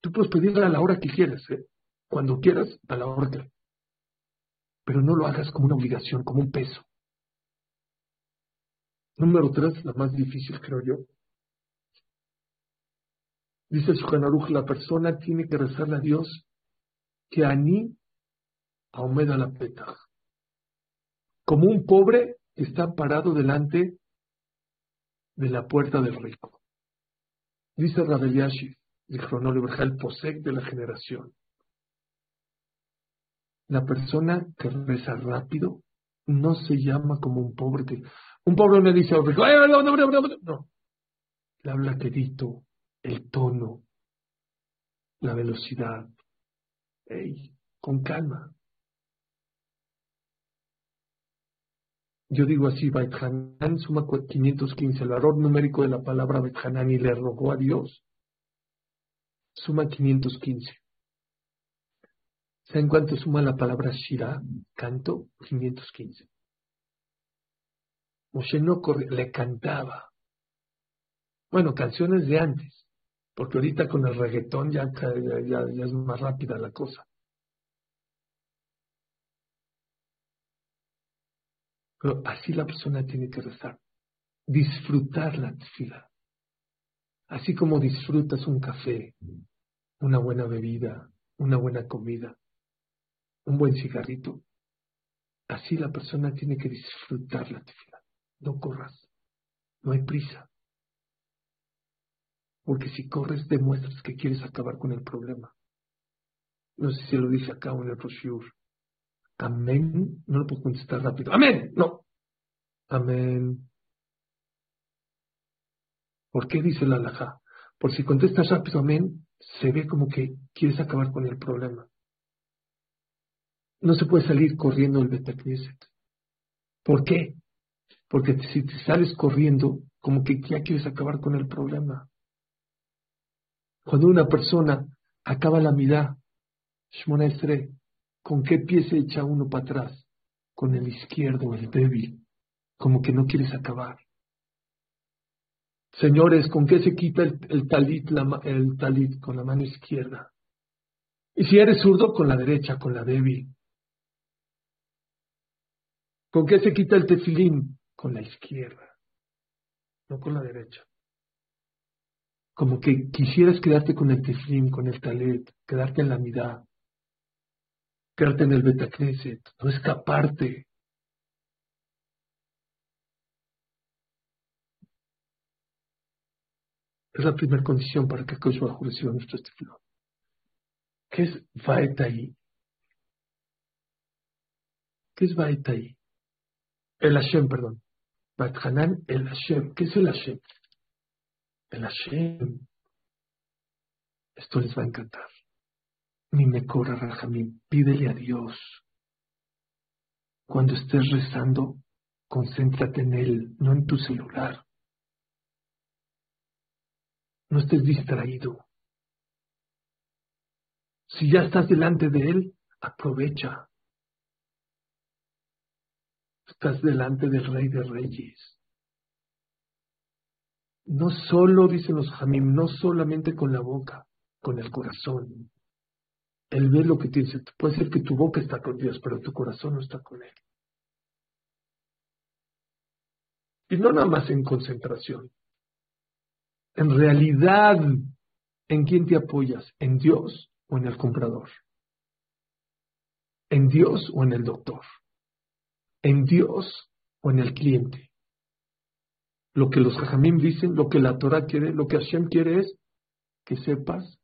Tú puedes pedirle a la hora que quieras, ¿eh? cuando quieras, a la hora que. Pero no lo hagas como una obligación, como un peso. Número tres, la más difícil, creo yo. Dice Shukanaruj, la persona tiene que rezarle a Dios que ani aumenta la peta. Como un pobre está parado delante de la puerta del rico. Dice Rabeliashi, el cronólogo, el posec de la generación. La persona que reza rápido no se llama como un pobre. un pobre no dice, no, le habla quedito, el tono, la velocidad. Ey, con calma. Yo digo así, Bait suma 515, el valor numérico de la palabra Bait y le rogó a Dios. Suma 515. ¿Saben cuánto suma la palabra Shira? Canto 515. Moshe no corre, le cantaba. Bueno, canciones de antes, porque ahorita con el reggaetón ya, ya, ya es más rápida la cosa. Pero así la persona tiene que rezar. Disfrutar la tefila. Así como disfrutas un café, una buena bebida, una buena comida, un buen cigarrito. Así la persona tiene que disfrutar la tefila. No corras. No hay prisa. Porque si corres, demuestras que quieres acabar con el problema. No sé si lo dice acá en el brochure. Amén. No lo puedo contestar rápido. Amén. No. Amén. ¿Por qué dice la alhaja? Por si contestas rápido amén, se ve como que quieres acabar con el problema. No se puede salir corriendo el Betacneset. ¿Por qué? Porque si te sales corriendo, como que ya quieres acabar con el problema. Cuando una persona acaba la mirada, Shmona ¿Con qué pie se echa uno para atrás? Con el izquierdo, el débil, como que no quieres acabar. Señores, ¿con qué se quita el, talit, el talit? Con la mano izquierda. Y si eres zurdo, con la derecha, con la débil. ¿Con qué se quita el tefilín? Con la izquierda, no con la derecha. Como que quisieras quedarte con el tefilín, con el talit, quedarte en la mitad quedarte en el Betacneset, no escaparte. Es la primera condición para que Kosh Bajo reciba nuestro estilo. ¿Qué es Vaetai? ¿Qué es Vaetai? El Hashem, perdón. Hanan, el Hashem. ¿Qué es el Hashem? El Hashem. Esto les va a encantar ni me corra Rajamín, pídele a Dios. Cuando estés rezando, concéntrate en Él, no en tu celular. No estés distraído. Si ya estás delante de Él, aprovecha. Estás delante del Rey de Reyes. No solo, dicen los Jamim, no solamente con la boca, con el corazón. Él ve lo que tienes. Puede ser que tu boca está con Dios, pero tu corazón no está con Él. Y no nada más en concentración. En realidad, ¿en quién te apoyas? ¿En Dios o en el comprador? ¿En Dios o en el doctor? ¿En Dios o en el cliente? Lo que los Jajamim dicen, lo que la Torah quiere, lo que Hashem quiere es que sepas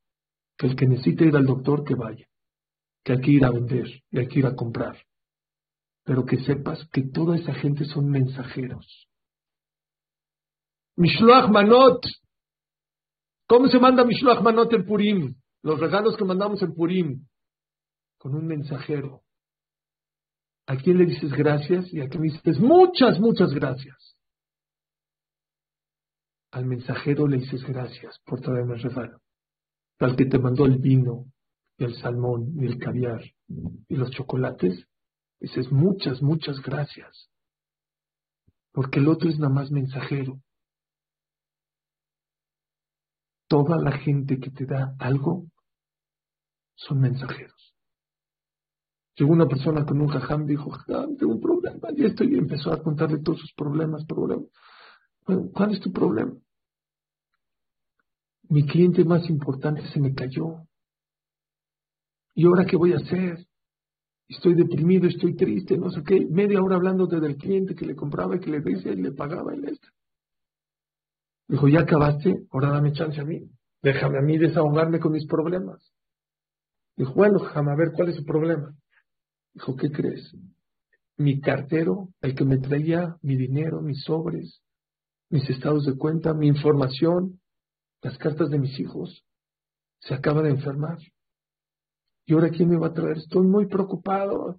que el que necesite ir al doctor, que vaya, que hay que ir a vender y hay que ir a comprar. Pero que sepas que toda esa gente son mensajeros. Mishloach Manot. ¿Cómo se manda Mishloach Manot en Purim? Los regalos que mandamos en Purim. Con un mensajero. ¿A quién le dices gracias? Y a quién le dices muchas, muchas gracias. Al mensajero le dices gracias por traerme el regalo al que te mandó el vino, el salmón, el caviar, y los chocolates, dices muchas, muchas gracias. Porque el otro es nada más mensajero. Toda la gente que te da algo son mensajeros. Llegó una persona con un jajam, dijo, jajam, tengo un problema, y esto, y empezó a contarle todos sus problemas, problemas. ¿cuál es tu problema? Mi cliente más importante se me cayó. ¿Y ahora qué voy a hacer? Estoy deprimido, estoy triste, no sé qué. Media hora hablando del cliente que le compraba y que le decía y le pagaba y esto. Dijo, ya acabaste, ahora dame chance a mí. Déjame a mí desahogarme con mis problemas. Dijo, bueno, déjame a ver cuál es el problema. Dijo, ¿qué crees? Mi cartero, el que me traía mi dinero, mis sobres, mis estados de cuenta, mi información, las cartas de mis hijos, se acaba de enfermar. ¿Y ahora quién me va a traer? Estoy muy preocupado.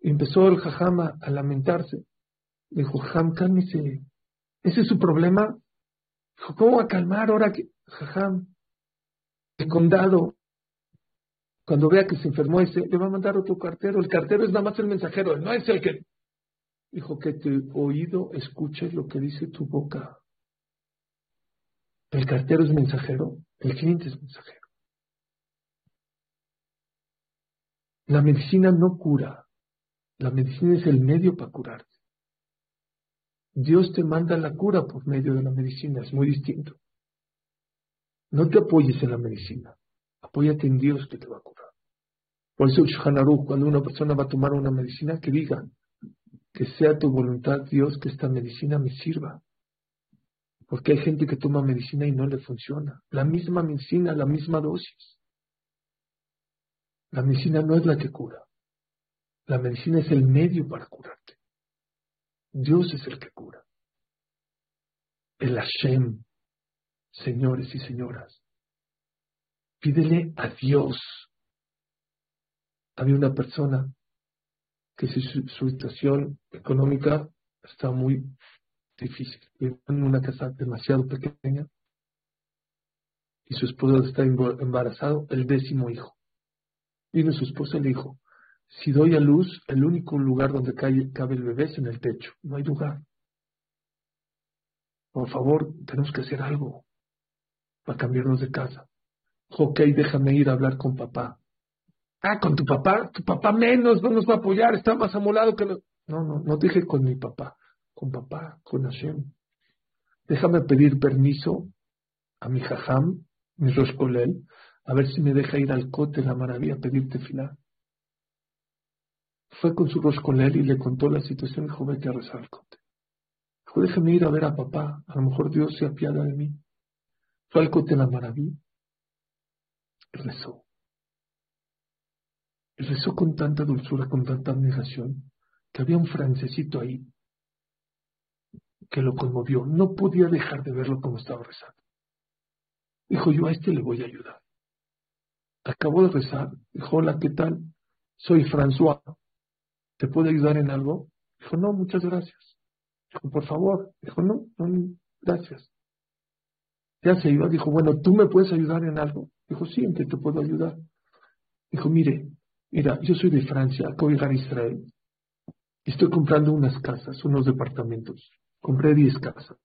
Empezó el jajama a lamentarse. Dijo, Jajam, cálmese. ¿Ese es su problema? Dijo, ¿cómo va a calmar ahora que, jajam? El condado, cuando vea que se enfermó ese, le va a mandar otro cartero. El cartero es nada más el mensajero, no es el que. Dijo que tu oído escuche lo que dice tu boca. El cartero es mensajero, el cliente es mensajero. La medicina no cura, la medicina es el medio para curarte. Dios te manda la cura por medio de la medicina, es muy distinto. No te apoyes en la medicina, apóyate en Dios que te va a curar. Por eso, cuando una persona va a tomar una medicina, que diga, que sea tu voluntad, Dios, que esta medicina me sirva. Porque hay gente que toma medicina y no le funciona. La misma medicina, la misma dosis. La medicina no es la que cura. La medicina es el medio para curarte. Dios es el que cura. El Hashem, señores y señoras. Pídele a Dios. Había una persona que su, situación económica está muy difícil. Vive en una casa demasiado pequeña y su esposo está embarazado, el décimo hijo. Vino su esposa y le dijo, si doy a luz, el único lugar donde cabe el bebé es en el techo, no hay lugar. Por favor, tenemos que hacer algo para cambiarnos de casa. Ok, déjame ir a hablar con papá. Ah, con tu papá, tu papá menos no nos va a apoyar, está más amolado que... No, no, no dije con mi papá, con papá, con Hashem. Déjame pedir permiso a mi jajam, mi roscolel, a ver si me deja ir al cote la maravilla a pedirte final. Fue con su roscolel y le contó la situación y dijo, vete a rezar al cote. Dijo, déjame ir a ver a papá, a lo mejor Dios se apiada de mí. Fue al cote la maravilla, rezó rezó con tanta dulzura, con tanta admiración, que había un francesito ahí que lo conmovió. No podía dejar de verlo como estaba rezando. Dijo, yo a este le voy a ayudar. Acabó de rezar. Dijo, hola, ¿qué tal? Soy François. ¿Te puedo ayudar en algo? Dijo, no, muchas gracias. Dijo, por favor. Dijo, no, no, gracias. Ya se iba. Dijo, bueno, ¿tú me puedes ayudar en algo? Dijo, sí, ¿en qué te puedo ayudar? Dijo, mire, Mira, yo soy de Francia, acabo de Israel. Estoy comprando unas casas, unos departamentos. Compré 10 casas.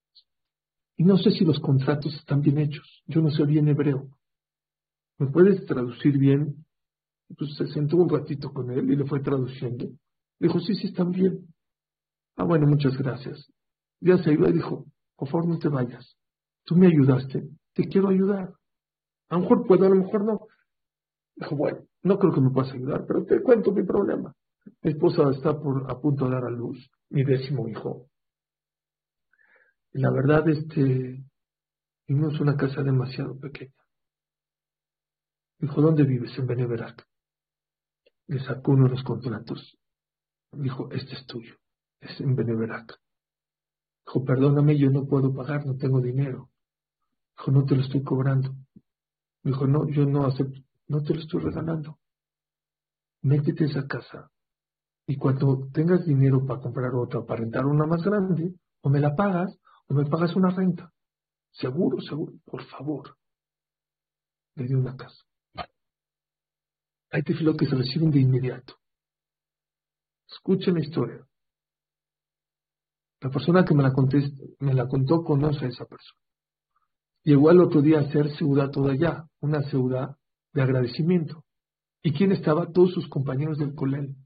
Y no sé si los contratos están bien hechos. Yo no sé bien hebreo. ¿Me puedes traducir bien? Entonces se sentó un ratito con él y le fue traduciendo. Dijo, sí, sí, están bien. Ah, bueno, muchas gracias. Ya se iba y dijo, por favor no te vayas. Tú me ayudaste, te quiero ayudar. A lo mejor puedo, a lo mejor no. Dijo, bueno, no creo que me puedas ayudar, pero te cuento mi problema. Mi esposa está por, a punto de dar a luz mi décimo hijo. La verdad, este, vivimos una casa demasiado pequeña. Dijo, ¿dónde vives? En Beneverac. Le sacó uno de los contratos. Dijo, este es tuyo. Es en Beneverac. Dijo, perdóname, yo no puedo pagar, no tengo dinero. Dijo, no te lo estoy cobrando. Dijo, no, yo no acepto no te lo estoy regalando. Métete esa casa y cuando tengas dinero para comprar otra, para rentar una más grande, o me la pagas o me pagas una renta. Seguro, seguro, por favor. Le di una casa. Hay tefilos que se reciben de inmediato. Escuchen la historia. La persona que me la, me la contó conoce a esa persona. Llegó al otro día a hacer ciudad toda allá, una ciudad de agradecimiento. ¿Y quién estaba? Todos sus compañeros del colel.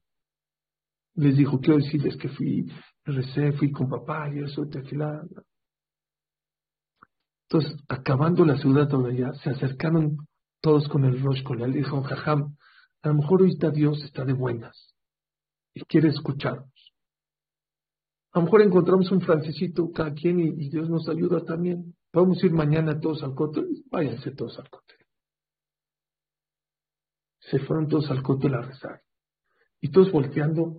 Les dijo, quiero decirles que fui, recé, fui con papá y eso, te Entonces, acabando la ciudad todavía, se acercaron todos con el Rosh Kolel y dijo, Jajam, a lo mejor ahorita Dios está de buenas y quiere escucharnos. A lo mejor encontramos un francesito cada quien y, Dios nos ayuda también. Podemos ir mañana todos al cóctel, váyanse todos al cóctel. Se fueron todos al cóctel a rezar. Y todos volteando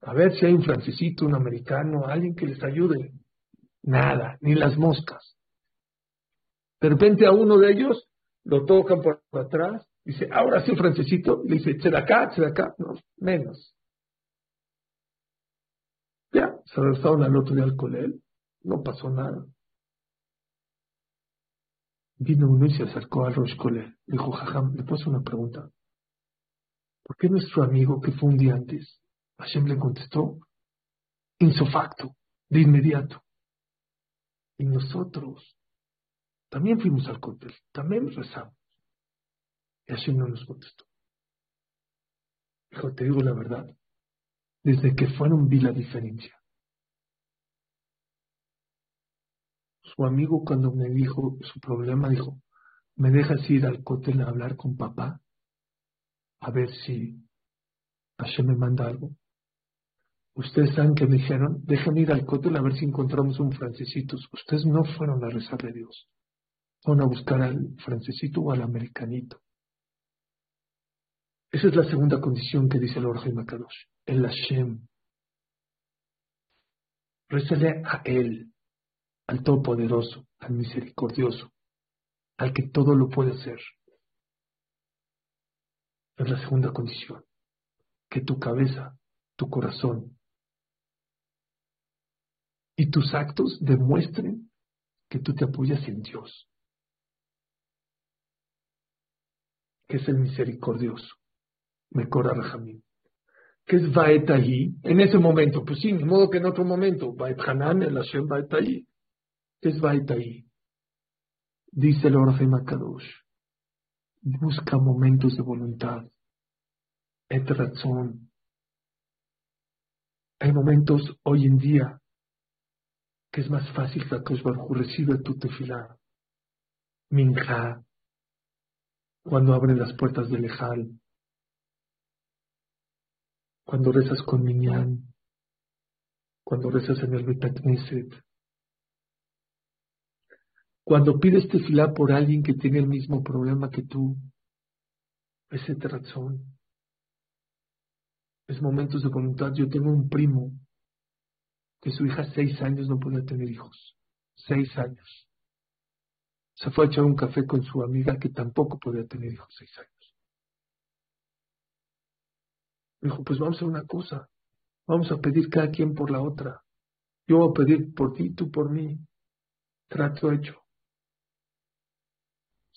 a ver si hay un francesito, un americano, alguien que les ayude. Nada, ni las moscas. De repente a uno de ellos lo tocan por atrás, dice, ahora sí, francesito, le dice, se de acá, se de acá, no, menos. Ya, se arrestaron al otro día al colel, no pasó nada. Vino uno y se acercó al Rosh Colel. Dijo, jajam, le puedo una pregunta. ¿Por qué nuestro amigo que fue un día antes, Hashem le contestó, insofacto, de inmediato? Y nosotros también fuimos al cóctel, también rezamos. Y Hashem no nos contestó. Dijo, te digo la verdad, desde que fueron vi la diferencia. Su amigo cuando me dijo su problema, dijo, ¿me dejas ir al cóctel a hablar con papá? A ver si Hashem me manda algo. Ustedes saben que me dijeron, déjame ir al cóctel a ver si encontramos un francesito. Ustedes no fueron a rezar de Dios. Fueron a buscar al francesito o al americanito. Esa es la segunda condición que dice el Orge Makadosh el Hashem. Rézale a Él, al Todopoderoso, al Misericordioso, al que todo lo puede hacer. Es la segunda condición. Que tu cabeza, tu corazón y tus actos demuestren que tú te apoyas en Dios, que es el misericordioso. Mekora Rahamim. ¿Qué es Vaetahi? En ese momento, pues sí, de modo que en otro momento, Vaet Hanan, el Hashem Vaetahi. ¿Qué es Vaetahi? Dice el Orfe Makadosh. Busca momentos de voluntad. Et razón. Hay momentos hoy en día que es más fácil que Akash Baruj recibe tu tefilá. Minja, cuando abre las puertas del Ejal, cuando rezas con Minyan, cuando rezas en el Betacneset, cuando pides tefilá por alguien que tiene el mismo problema que tú, ese razón. Es momentos de voluntad. Yo tengo un primo que su hija seis años no podía tener hijos. Seis años. Se fue a echar un café con su amiga que tampoco podía tener hijos seis años. Dijo, pues vamos a una cosa, vamos a pedir cada quien por la otra. Yo voy a pedir por ti, tú por mí. Trato hecho.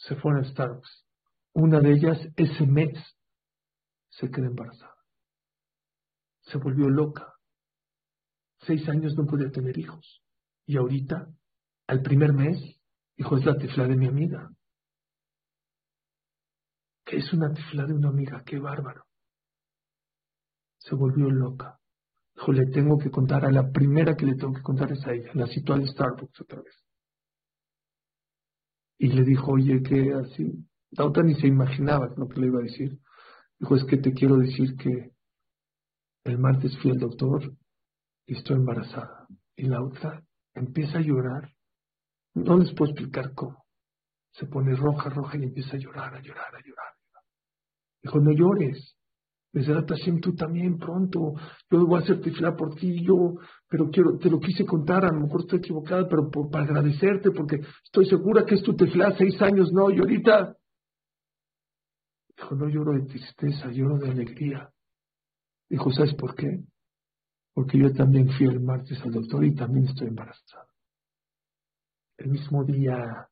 Se fueron a Starbucks. Una de ellas, ese mes, se quedó embarazada. Se volvió loca. Seis años no podía tener hijos. Y ahorita, al primer mes, dijo, es la tifla de mi amiga. ¿Qué es una tifla de una amiga? Qué bárbaro se volvió loca. Dijo, le tengo que contar, a la primera que le tengo que contar es a ella. La citó al Starbucks otra vez. Y le dijo, oye, que así. La otra ni se imaginaba lo que le iba a decir. Dijo, es que te quiero decir que el martes fui al doctor y estoy embarazada. Y la otra empieza a llorar. No les puedo explicar cómo. Se pone roja, roja y empieza a llorar, a llorar, a llorar. Dijo, no llores. Besrat Hashem, tú también pronto, yo voy a tefilá por ti, yo, pero quiero, te lo quise contar, a lo mejor estoy equivocada, pero para agradecerte, porque estoy segura que es tu tefilá, seis años, no, y ahorita, dijo, no lloro de tristeza, lloro de alegría. Dijo, ¿sabes por qué? Porque yo también fui el martes al doctor y también estoy embarazada. El mismo día,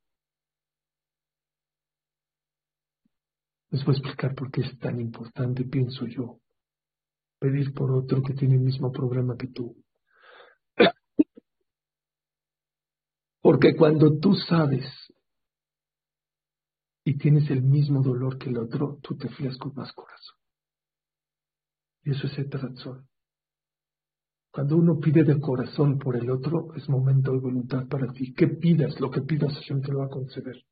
Les voy a explicar por qué es tan importante, pienso yo, pedir por otro que tiene el mismo problema que tú. Porque cuando tú sabes y tienes el mismo dolor que el otro, tú te fías con más corazón. Y eso es el razón. Cuando uno pide de corazón por el otro, es momento de voluntad para ti. ¿Qué pidas? Lo que pidas, Hashem te lo va a conceder.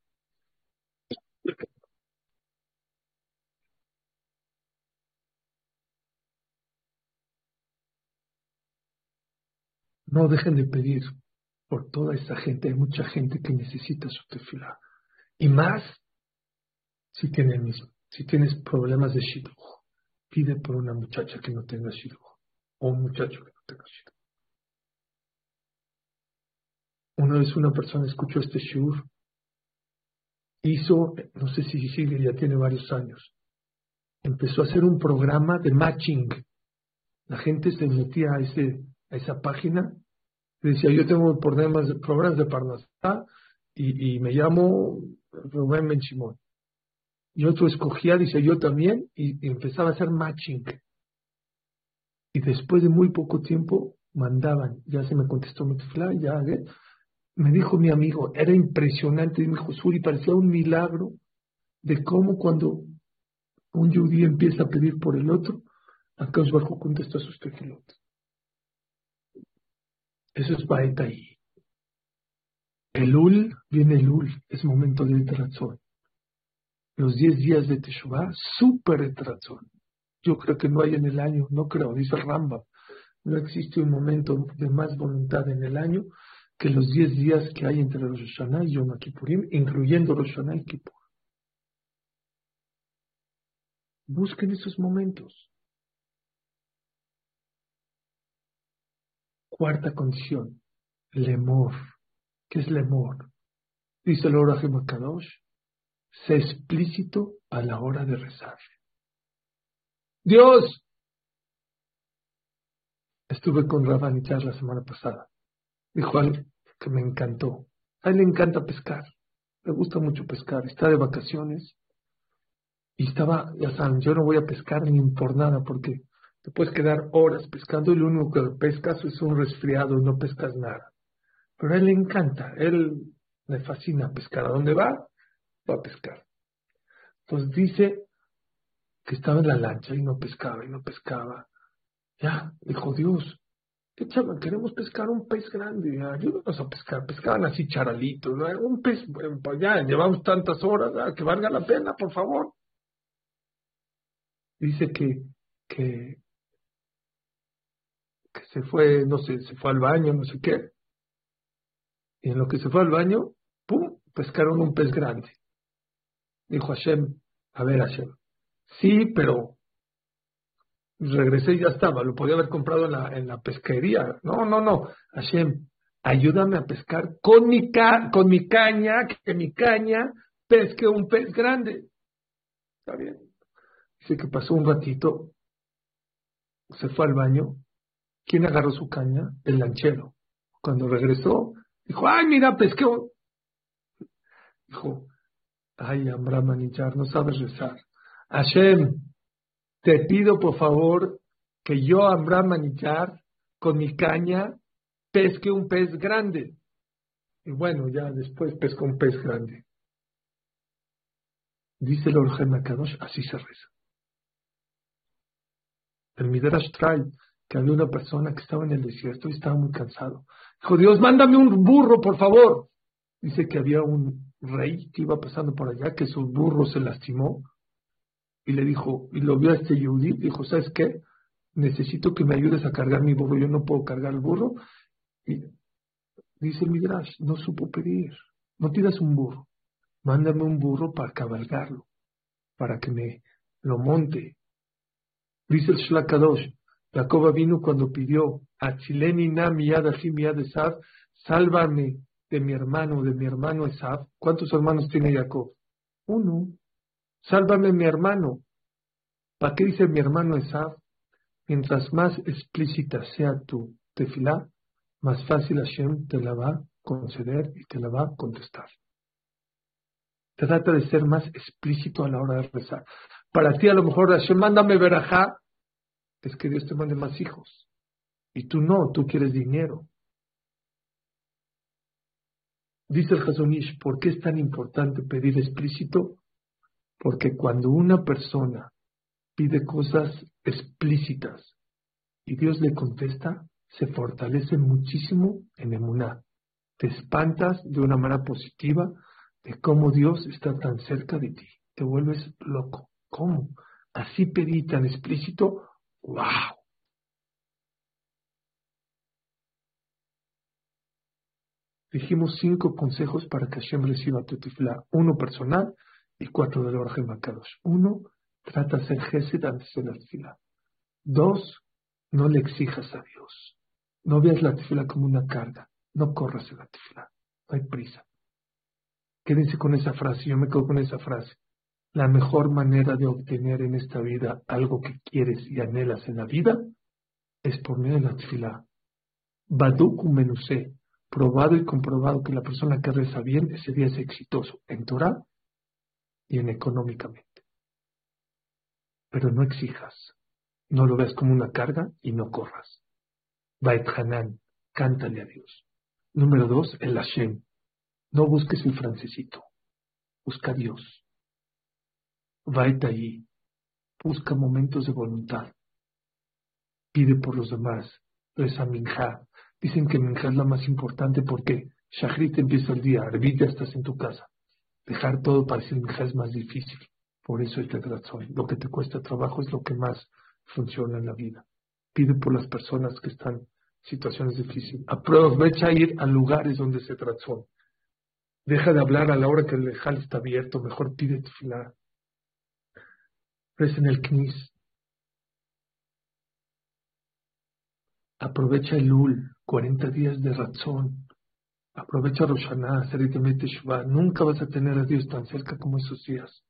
No dejen de pedir por toda esa gente. Hay mucha gente que necesita su tefila. Y más si, tienes, si tienes problemas de shidduch. Pide por una muchacha que no tenga shidduch. O un muchacho que no tenga shidduch. Una vez una persona escuchó este shur. Hizo, no sé si sigue, ya tiene varios años. Empezó a hacer un programa de matching. La gente se metía a, ese, a esa página decía, yo tengo problemas, problemas de Parnasá y, me llamo Rubén Benchimón. Y otro escogía, dice, yo también, y, empezaba a hacer matching. Y después de muy poco tiempo mandaban, ya se me contestó mi ya, ¿eh? me dijo mi amigo, era impresionante, y me dijo, Suri, parecía un milagro de cómo cuando un judío empieza a pedir por el otro, acá os bajo contesta sus tequilotes. Eso es ahí. El Ul, viene el Ul, es momento de Trazón. Los 10 días de Teshuvah, súper Trazón. Yo creo que no hay en el año, no creo, dice Ramba, no existe un momento de más voluntad en el año que los 10 días que hay entre los Hashanah y Yom Kippurim, incluyendo los Hashanah y Kippur. Busquen esos momentos. Cuarta condición, lemor. ¿Qué es lemor? Dice el Orahim Kadosh, sé explícito a la hora de rezar. Dios, estuve con Rabanichar la semana pasada. Dijo algo que me encantó. A él le encanta pescar. Le gusta mucho pescar. Está de vacaciones. Y estaba, ya saben, yo no voy a pescar ni por nada porque te puedes quedar horas pescando y lo único que pescas es un resfriado y no pescas nada. Pero a él le encanta, él le fascina pescar. ¿A dónde va? Va a pescar. Entonces dice que estaba en la lancha y no pescaba y no pescaba. Ya, dijo Dios, ¿qué chaval? Queremos pescar un pez grande, ayúdanos a pescar. Pescaban así charalitos, ¿no? un pez, pues ya, llevamos tantas horas, que valga la pena, por favor. Dice que, que que se fue, no sé, se fue al baño, no sé qué. Y en lo que se fue al baño, ¡pum!, pescaron un pez grande. Dijo Hashem, a ver Hashem, sí, pero regresé y ya estaba, lo podía haber comprado en la, en la pesquería. No, no, no, Hashem, ayúdame a pescar con mi, con mi caña, que mi caña pesque un pez grande. Está bien. Dice que pasó un ratito, se fue al baño ¿Quién agarró su caña? El lanchero. Cuando regresó, dijo, ay, mira, pesqué. Dijo, ay, Amram Manichar, no sabes rezar. Hashem, te pido por favor que yo, Amram Manichar, con mi caña, pesque un pez grande. Y bueno, ya después pescó un pez grande. Dice el Orgen Kadosh, así se reza. El Midrash trae había una persona que estaba en el desierto y estaba muy cansado. Dijo, Dios, mándame un burro, por favor. Dice que había un rey que iba pasando por allá, que su burro se lastimó, y le dijo, y lo vio a este Yehudi, dijo, ¿sabes qué? Necesito que me ayudes a cargar mi burro, yo no puedo cargar el burro. Y dice Midrash, no supo pedir, no tiras un burro, mándame un burro para cabalgarlo, para que me lo monte. Dice el Shlakadosh, Jacob vino cuando pidió, Achileni na miyad miyad Esav, sálvame de mi hermano, de mi hermano Esav. ¿Cuántos hermanos tiene Jacob? Uno. Sálvame mi hermano. ¿Para qué dice mi hermano Esav? Mientras más explícita sea tu tefilá, más fácil Hashem te la va a conceder y te la va a contestar. Trata de ser más explícito a la hora de rezar. Para ti a lo mejor Hashem, mándame verajá, es que Dios te mande más hijos. Y tú no, tú quieres dinero. Dice el Hasonish, ¿por qué es tan importante pedir explícito? Porque cuando una persona pide cosas explícitas y Dios le contesta, se fortalece muchísimo en emuná. Te espantas de una manera positiva de cómo Dios está tan cerca de ti. Te vuelves loco. ¿Cómo? Así pedí tan explícito. ¡Wow! Dijimos cinco consejos para que Hashem reciba tu tifla. Uno personal y cuatro del Orgel Makadosh. Uno, trata de ser gesed antes de la tifla. Dos, no le exijas a Dios. No veas la tifla como una carga. No corras en la tifla. No hay prisa. Quédense con esa frase. Yo me quedo con esa frase. La mejor manera de obtener en esta vida algo que quieres y anhelas en la vida es por medio de la tifla. Baduku menuse probado y comprobado que la persona que reza bien ese día es exitoso en Torah y en económicamente. Pero no exijas, no lo veas como una carga y no corras. Bait Hanan, cántale a Dios. Número dos, el Hashem. No busques el francesito, busca a Dios. Bait ahí, busca momentos de voluntad. Pide por los demás, reza minja, Dicen que Minja es la más importante porque Shahrit empieza el día, Arbit ya estás en tu casa. Dejar todo para decir Minja es más difícil. Por eso es razón. Lo que te cuesta trabajo es lo que más funciona en la vida. Pide por las personas que están en situaciones difíciles. Aprovecha ir a lugares donde se trató. Deja de hablar a la hora que el lejal está abierto. Mejor pide tu filar. Reza en el knis. Aprovecha el Lul. 40 días de razón. Aprovecha Roshaná, Seritamente Shuvah. Nunca vas a tener a Dios tan cerca como esos días.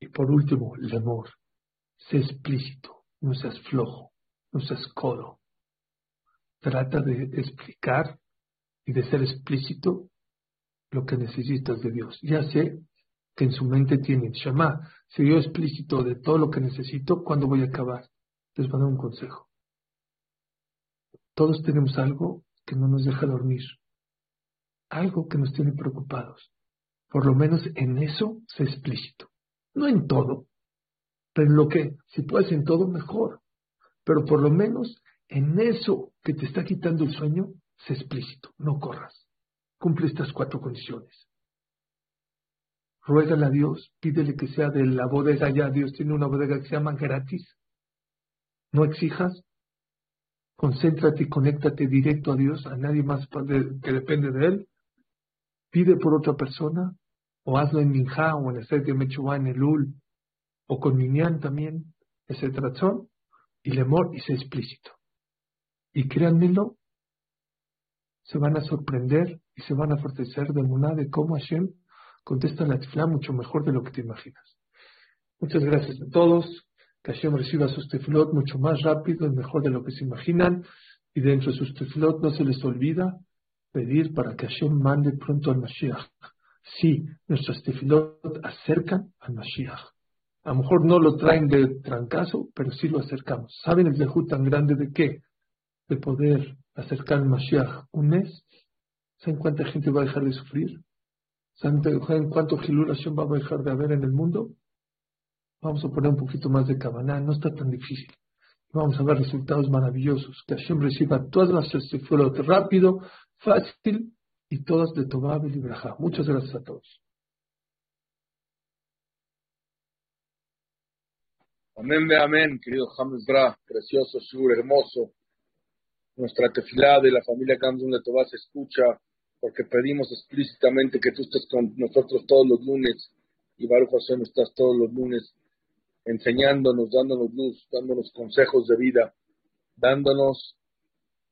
Y por último, el amor. Sé explícito, no seas flojo, no seas codo. Trata de explicar y de ser explícito lo que necesitas de Dios. Ya sé que en su mente tienen, Shama, si yo explícito de todo lo que necesito, ¿cuándo voy a acabar? Les voy a dar un consejo. Todos tenemos algo que no nos deja dormir, algo que nos tiene preocupados. Por lo menos en eso sé explícito. No en todo, pero en lo que, si puedes en todo, mejor. Pero por lo menos en eso que te está quitando el sueño, sé explícito, no corras. Cumple estas cuatro condiciones. Ruégale a Dios, pídele que sea de la bodega ya. Dios tiene una bodega que se llama gratis. No exijas, concéntrate y conéctate directo a Dios, a nadie más que depende de Él. Pide por otra persona, o hazlo en Minja, o en el de Mechua, en el Ul, o con Minyan también, ese razón, y lemor, y sé explícito. Y créanmelo, se van a sorprender y se van a fortalecer de Muná de cómo Hashem contesta la tifla mucho mejor de lo que te imaginas. Muchas gracias a todos que Hashem reciba sus tefilot mucho más rápido y mejor de lo que se imaginan. Y dentro de sus tefilot no se les olvida pedir para que Hashem mande pronto al Mashiach. Sí, nuestros tefilot acercan al Mashiach. A lo mejor no lo traen de trancazo, pero sí lo acercamos. ¿Saben el dejud tan grande de qué? De poder acercar al Mashiach un mes. ¿Saben cuánta gente va a dejar de sufrir? ¿Saben cuánto Hilul Hashem va a dejar de haber en el mundo? Vamos a poner un poquito más de cabana, no está tan difícil. Vamos a ver resultados maravillosos. Que Hashem reciba todas las tefilot rápido, fácil y todas de Tobab y Libraja. Muchas gracias a todos. Amén, amén, querido James Bra, precioso, sur, hermoso. Nuestra tefilá de la familia Gamsun de Tobá se escucha porque pedimos explícitamente que tú estés con nosotros todos los lunes y Baruch Hashem estás todos los lunes enseñándonos, dándonos luz, dándonos consejos de vida, dándonos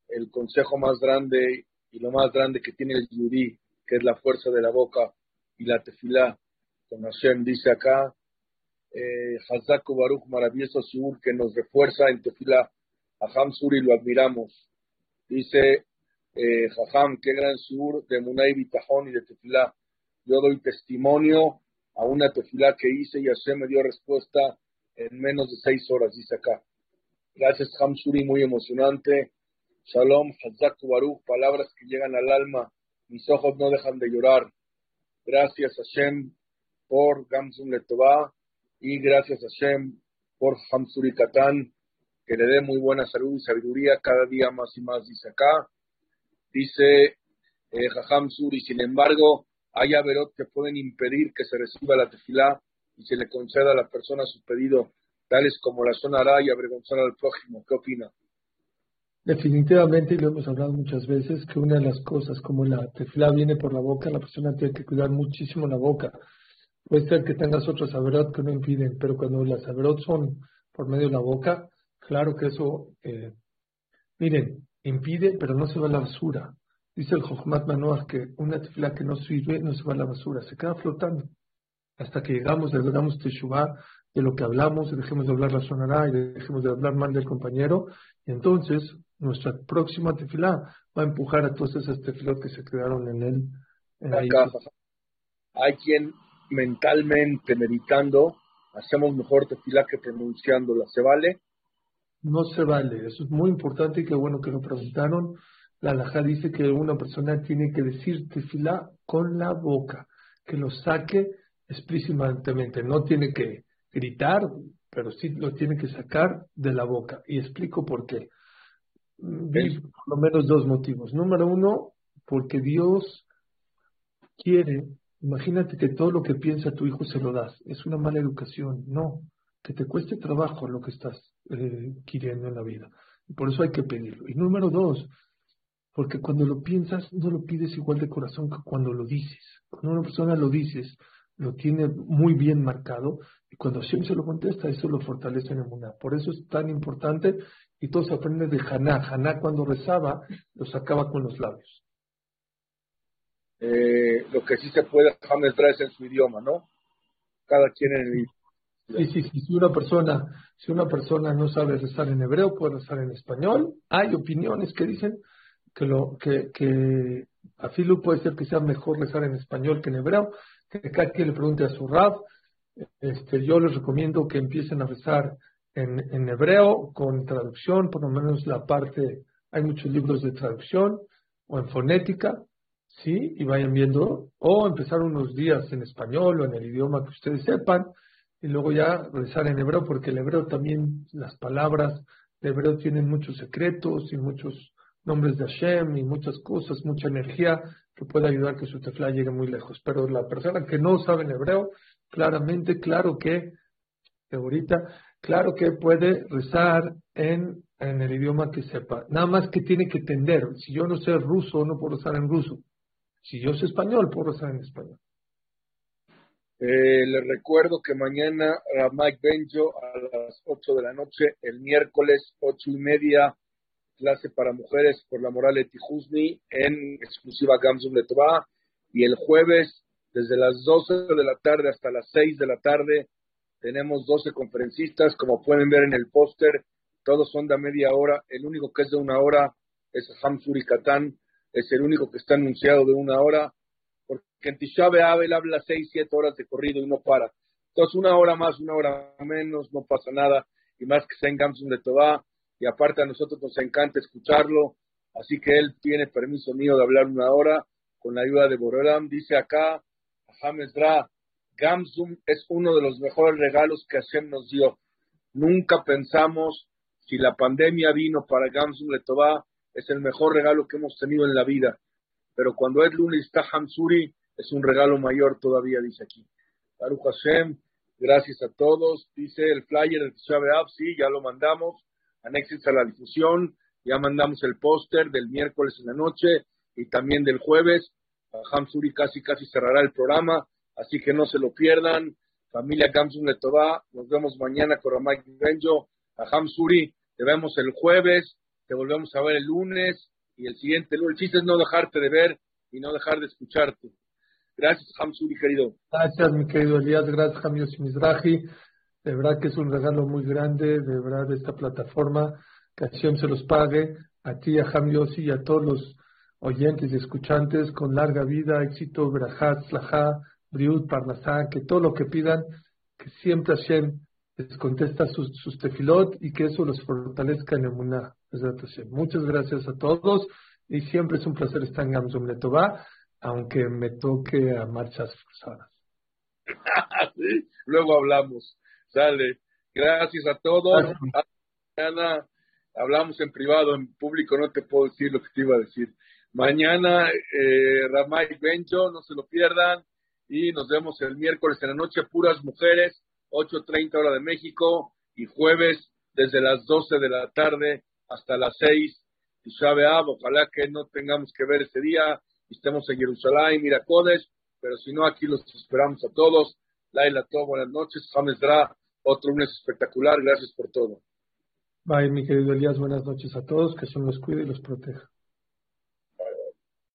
el consejo más grande y lo más grande que tiene el yudí, que es la fuerza de la boca y la tefilá. Con Hashem dice acá, eh, Baruch, maravilloso sur que nos refuerza en tefilá. Aham Suri lo admiramos. Dice eh, Jajam, qué gran sur de Munay Bitajón y de tefilá. Yo doy testimonio a una tefilá que hice y Hashem me dio respuesta en menos de seis horas, dice acá. Gracias, Hamsuri, muy emocionante. Shalom, Hazak Baruch, palabras que llegan al alma. Mis ojos no dejan de llorar. Gracias, Hashem, por Gamsun Letová y gracias, Hashem, por Hamsuri Katán. que le dé muy buena salud y sabiduría cada día más y más, dice acá. Dice eh, Jajam Suri, sin embargo, hay averot que pueden impedir que se reciba la tefilá y se le conceda a la persona su pedido, tales como la sonará y avergonzar al prójimo. ¿Qué opina? Definitivamente, y lo hemos hablado muchas veces, que una de las cosas, como la tefilá viene por la boca, la persona tiene que cuidar muchísimo la boca. Puede ser que tengas otros averot que no impiden, pero cuando las averot son por medio de la boca, claro que eso, eh, miren, impide, pero no se va a la basura. Dice el Jochmat Manoach que una tefila que no sirve no se va a la basura, se queda flotando. Hasta que llegamos, le damos teshuva de lo que hablamos, dejemos de hablar la sonará y dejemos de hablar mal del compañero. Y entonces nuestra próxima tefilá va a empujar a todas esas tefilot que se quedaron en él. En Hay quien mentalmente, meditando, hacemos mejor tefilá que pronunciándola. ¿Se vale? No se vale. Eso es muy importante y qué bueno que lo preguntaron la halajá dice que una persona tiene que decir tefilá con la boca, que lo saque explícitamente, no tiene que gritar, pero sí lo tiene que sacar de la boca. Y explico por qué. Vi por lo menos dos motivos. Número uno, porque Dios quiere, imagínate que todo lo que piensa tu hijo se lo das. Es una mala educación. No, que te cueste trabajo lo que estás eh, queriendo en la vida. Y por eso hay que pedirlo. Y número dos, porque cuando lo piensas, no lo pides igual de corazón que cuando lo dices. Cuando una persona lo dices, lo tiene muy bien marcado, y cuando Hashem se lo contesta, eso lo fortalece en el mundo. Por eso es tan importante, y todo se aprende de Haná. Haná cuando rezaba, lo sacaba con los labios. Eh, lo que sí se puede entrar es en su idioma, ¿no? Cada quien en el Sí, sí, sí. Si una persona, si una persona no sabe rezar en hebreo, puede rezar en español. Hay opiniones que dicen que, lo, que, que a Filu puede ser que sea mejor rezar en español que en hebreo, que cada quien le pregunte a su rab. Este, yo les recomiendo que empiecen a rezar en, en hebreo con traducción, por lo menos la parte, hay muchos libros de traducción, o en fonética, ¿sí? Y vayan viendo, o empezar unos días en español o en el idioma que ustedes sepan, y luego ya rezar en hebreo, porque el hebreo también, las palabras de hebreo tienen muchos secretos y muchos nombres de Hashem y muchas cosas, mucha energía que puede ayudar que su tefla llegue muy lejos. Pero la persona que no sabe en hebreo, claramente, claro que, ahorita, claro que puede rezar en, en el idioma que sepa. Nada más que tiene que entender. Si yo no sé ruso, no puedo rezar en ruso. Si yo sé español, puedo rezar en español. Eh, les recuerdo que mañana a Mike Benjo a las 8 de la noche, el miércoles 8 y media clase para mujeres por la moral de Tijusni en exclusiva Gamsum de Toba. Y el jueves, desde las 12 de la tarde hasta las 6 de la tarde, tenemos 12 conferencistas. Como pueden ver en el póster, todos son de media hora. El único que es de una hora es Hamsuri Katán. Es el único que está anunciado de una hora. Porque en Tisha Abel habla 6, 7 horas de corrido y no para. Entonces, una hora más, una hora menos, no pasa nada. Y más que sea en Gamsum de Toba y aparte a nosotros nos encanta escucharlo, así que él tiene permiso mío de hablar una hora con la ayuda de Borolam. Dice acá, James Ra, Gamsum es uno de los mejores regalos que Hashem nos dio. Nunca pensamos si la pandemia vino para Gamsum Letová, es el mejor regalo que hemos tenido en la vida. Pero cuando es lunes está Hamsuri, es un regalo mayor todavía, dice aquí. Baruch Hashem, gracias a todos. Dice el flyer del Tisha sí, ya lo mandamos anexes a la difusión. Ya mandamos el póster del miércoles en la noche y también del jueves. Hamsuri casi casi cerrará el programa, así que no se lo pierdan. Familia Gamsun Letová, nos vemos mañana con Ramay Benjo. A Hamsuri, te vemos el jueves, te volvemos a ver el lunes y el siguiente. El chiste es no dejarte de ver y no dejar de escucharte. Gracias, Hamsuri, querido. Gracias, mi querido Elías. Gracias, Jamios Mizrahi. De verdad que es un regalo muy grande, de verdad, esta plataforma. Que Hashem se los pague a ti, a Ham y a todos los oyentes y escuchantes con larga vida, éxito, verajat, slaha, briut, parnasá, que todo lo que pidan, que siempre Hashem les contesta sus, sus tefilot y que eso los fortalezca en el muná. Muchas gracias a todos y siempre es un placer estar en Gamsum Letová, aunque me toque a marchas forzadas. Luego hablamos. Sale. Gracias a todos. mañana hablamos en privado, en público no te puedo decir lo que te iba a decir. Mañana, eh, Ramay Benjo, no se lo pierdan. Y nos vemos el miércoles en la noche, puras mujeres, 8.30 hora de México. Y jueves, desde las 12 de la tarde hasta las 6. Y sabe, ojalá que no tengamos que ver ese día. Estemos en Jerusalén, Miracones. Pero si no, aquí los esperamos a todos. Laila, todo, buenas noches. James Dra, otro lunes espectacular. Gracias por todo. Bye, mi querido Elías. Buenas noches a todos. Que son los cuide y los proteja.